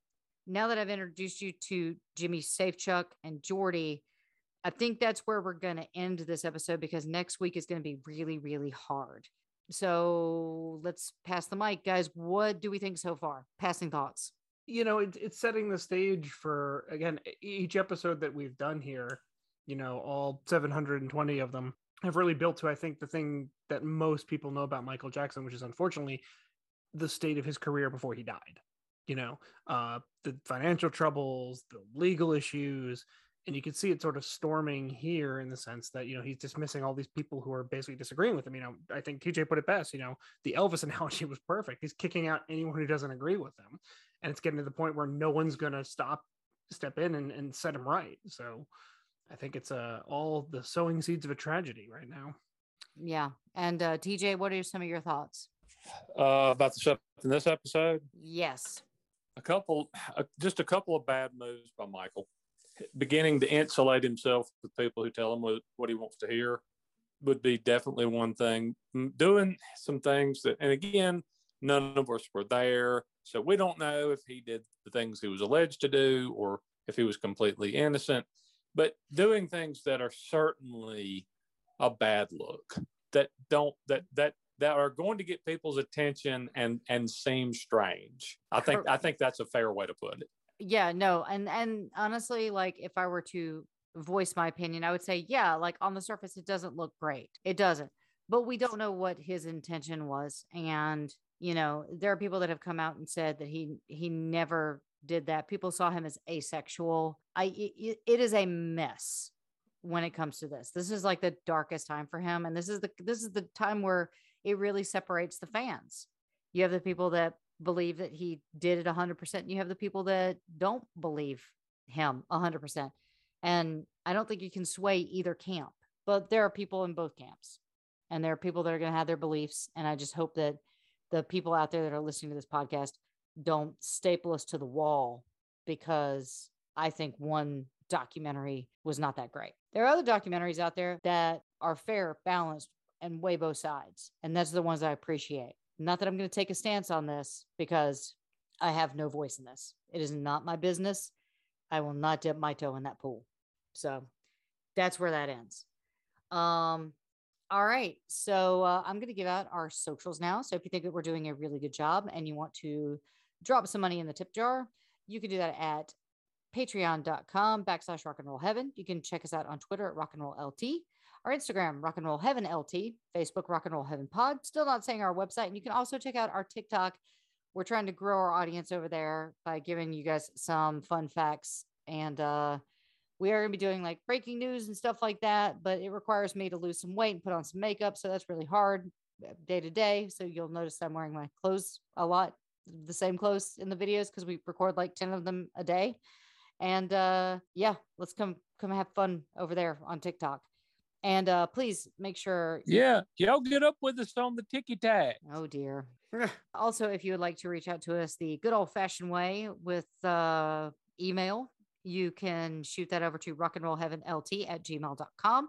now that I've introduced you to Jimmy Safechuck and Jordy, I think that's where we're going to end this episode because next week is going to be really, really hard. So let's pass the mic, guys. What do we think so far? Passing thoughts. you know it, it's setting the stage for again each episode that we've done here you know all 720 of them have really built to i think the thing that most people know about michael jackson which is unfortunately the state of his career before he died you know uh the financial troubles the legal issues and you can see it sort of storming here in the sense that you know he's dismissing all these people who are basically disagreeing with him you know i think tj put it best you know the elvis analogy was perfect he's kicking out anyone who doesn't agree with him and it's getting to the point where no one's going to stop step in and, and set him right so i think it's uh, all the sowing seeds of a tragedy right now Yeah. And uh, TJ, what are some of your thoughts? Uh, about the stuff in this episode, Yes. a couple, uh, just a couple of bad moves by Michael. Beginning to insulate himself with people who tell him what, what he wants to hear would be definitely one thing. Doing some things that, and again, none of us were there, so we don't know if he did the things he was alleged to do or if he was completely innocent. But doing things that are certainly a bad look that don't that that that are going to get people's attention and and seem strange. I think I think that's a fair way to put it. Yeah, no. And and honestly, like if I were to voice my opinion, I would say, yeah, like on the surface, it doesn't look great. It doesn't. But we don't know what his intention was. And, you know, there are people that have come out and said that he he never did that. People saw him as asexual. I it, it is a mess when it comes to this. This is like the darkest time for him. And this is the this is the time where it really separates the fans. You have the people that believe that he did it 100%. and You have the people that don't believe him 100%. And I don't think you can sway either camp, but there are people in both camps. And there are people that are going to have their beliefs. And I just hope that the people out there that are listening to this podcast don't staple us to the wall because I think one documentary was not that great. There are other documentaries out there that are fair, balanced, and weigh both sides. And that's the ones I appreciate. Not that I'm going to take a stance on this because I have no voice in this. It is not my business. I will not dip my toe in that pool. So that's where that ends. Um, all right. So uh, I'm going to give out our socials now. So if you think that we're doing a really good job and you want to drop some money in the tip jar, you can do that at patreon.com backslash rock and roll heaven. You can check us out on Twitter at rock and roll LT, our Instagram, rock and roll heaven LT, Facebook, rock and roll heaven pod. Still not saying our website. And you can also check out our TikTok. We're trying to grow our audience over there by giving you guys some fun facts. And uh, we are going to be doing like breaking news and stuff like that, but it requires me to lose some weight and put on some makeup. So that's really hard uh, day to day. So you'll notice I'm wearing my clothes a lot, the same clothes in the videos because we record like 10 of them a day. And uh, yeah, let's come come have fun over there on TikTok. And uh, please make sure. Yeah, y'all get up with us on the ticky tack. Oh dear. also, if you would like to reach out to us the good old fashioned way with uh, email, you can shoot that over to rock and roll heaven lt at gmail.com.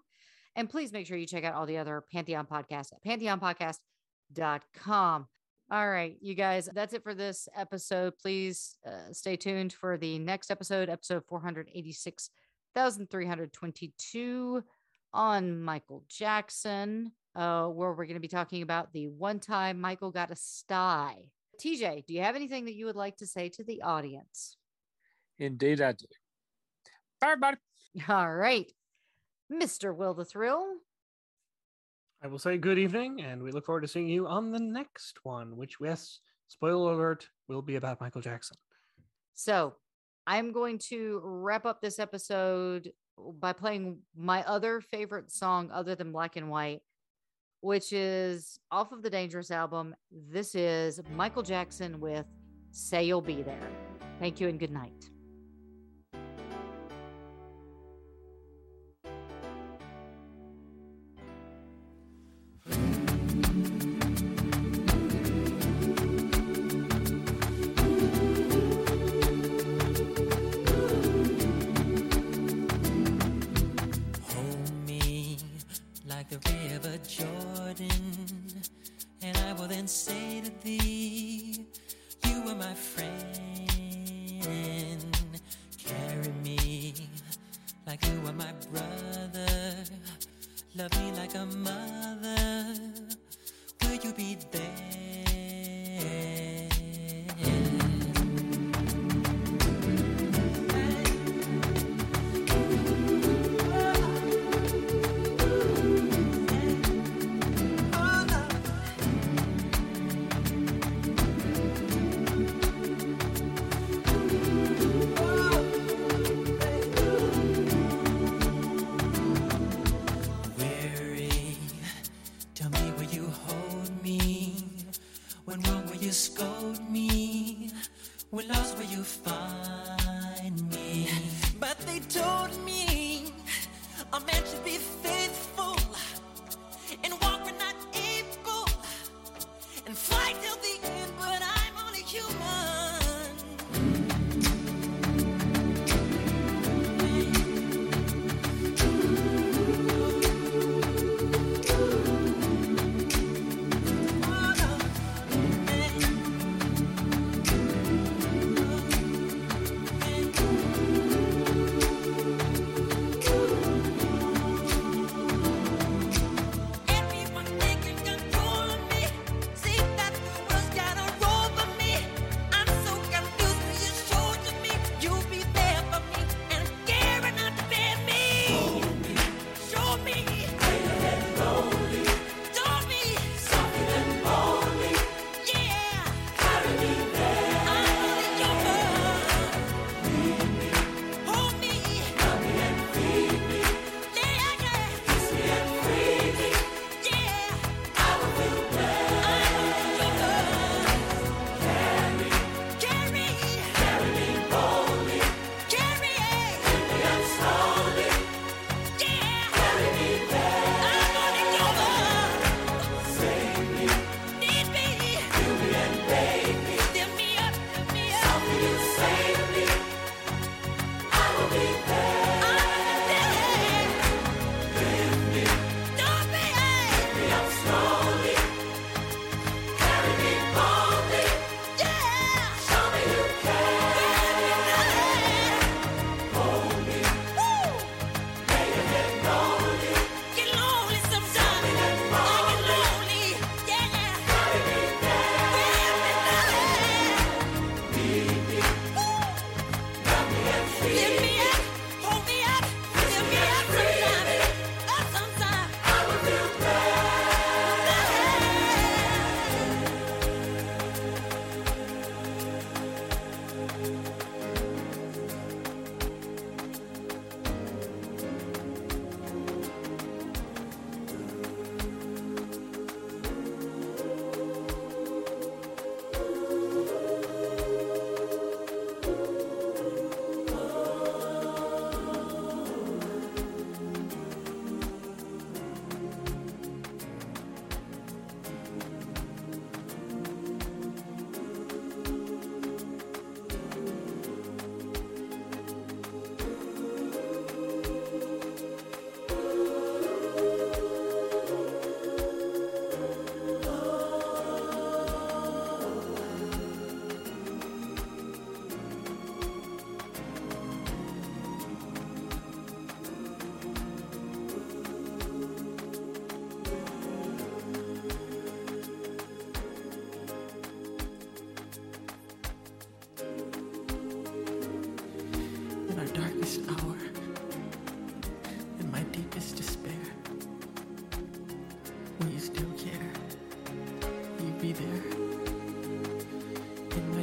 And please make sure you check out all the other Pantheon podcasts at pantheonpodcast.com. All right, you guys, that's it for this episode. Please uh, stay tuned for the next episode, episode 486,322 on Michael Jackson, uh, where we're going to be talking about the one time Michael got a sty. TJ, do you have anything that you would like to say to the audience? Indeed, I do. Bye, everybody. All right, Mr. Will the Thrill. I will say good evening, and we look forward to seeing you on the next one, which, yes, spoiler alert, will be about Michael Jackson. So I'm going to wrap up this episode by playing my other favorite song other than Black and White, which is off of the Dangerous album. This is Michael Jackson with Say You'll Be There. Thank you and good night.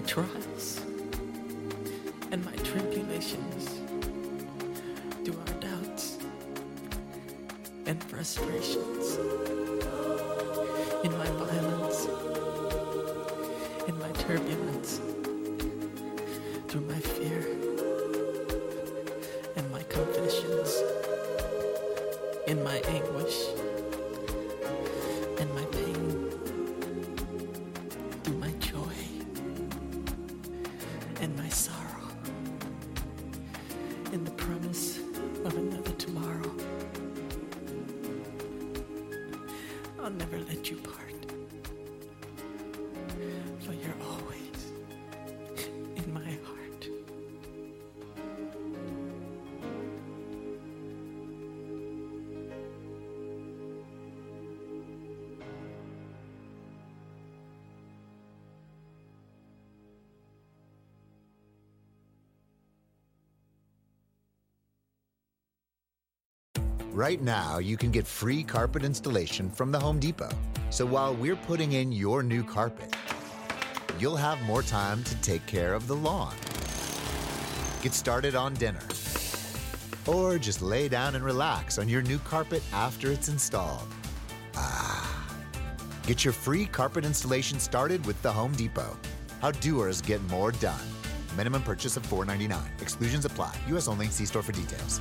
Trials and my tribulations, through our doubts and frustrations, in my violence, in my turbulence, through my fear and my confessions, in my anguish Right now, you can get free carpet installation from the Home Depot. So while we're putting in your new carpet, you'll have more time to take care of the lawn. Get started on dinner. Or just lay down and relax on your new carpet after it's installed. Ah. Get your free carpet installation started with the Home Depot. How doers get more done. Minimum purchase of $4.99. Exclusions apply. U.S. only. See store for details.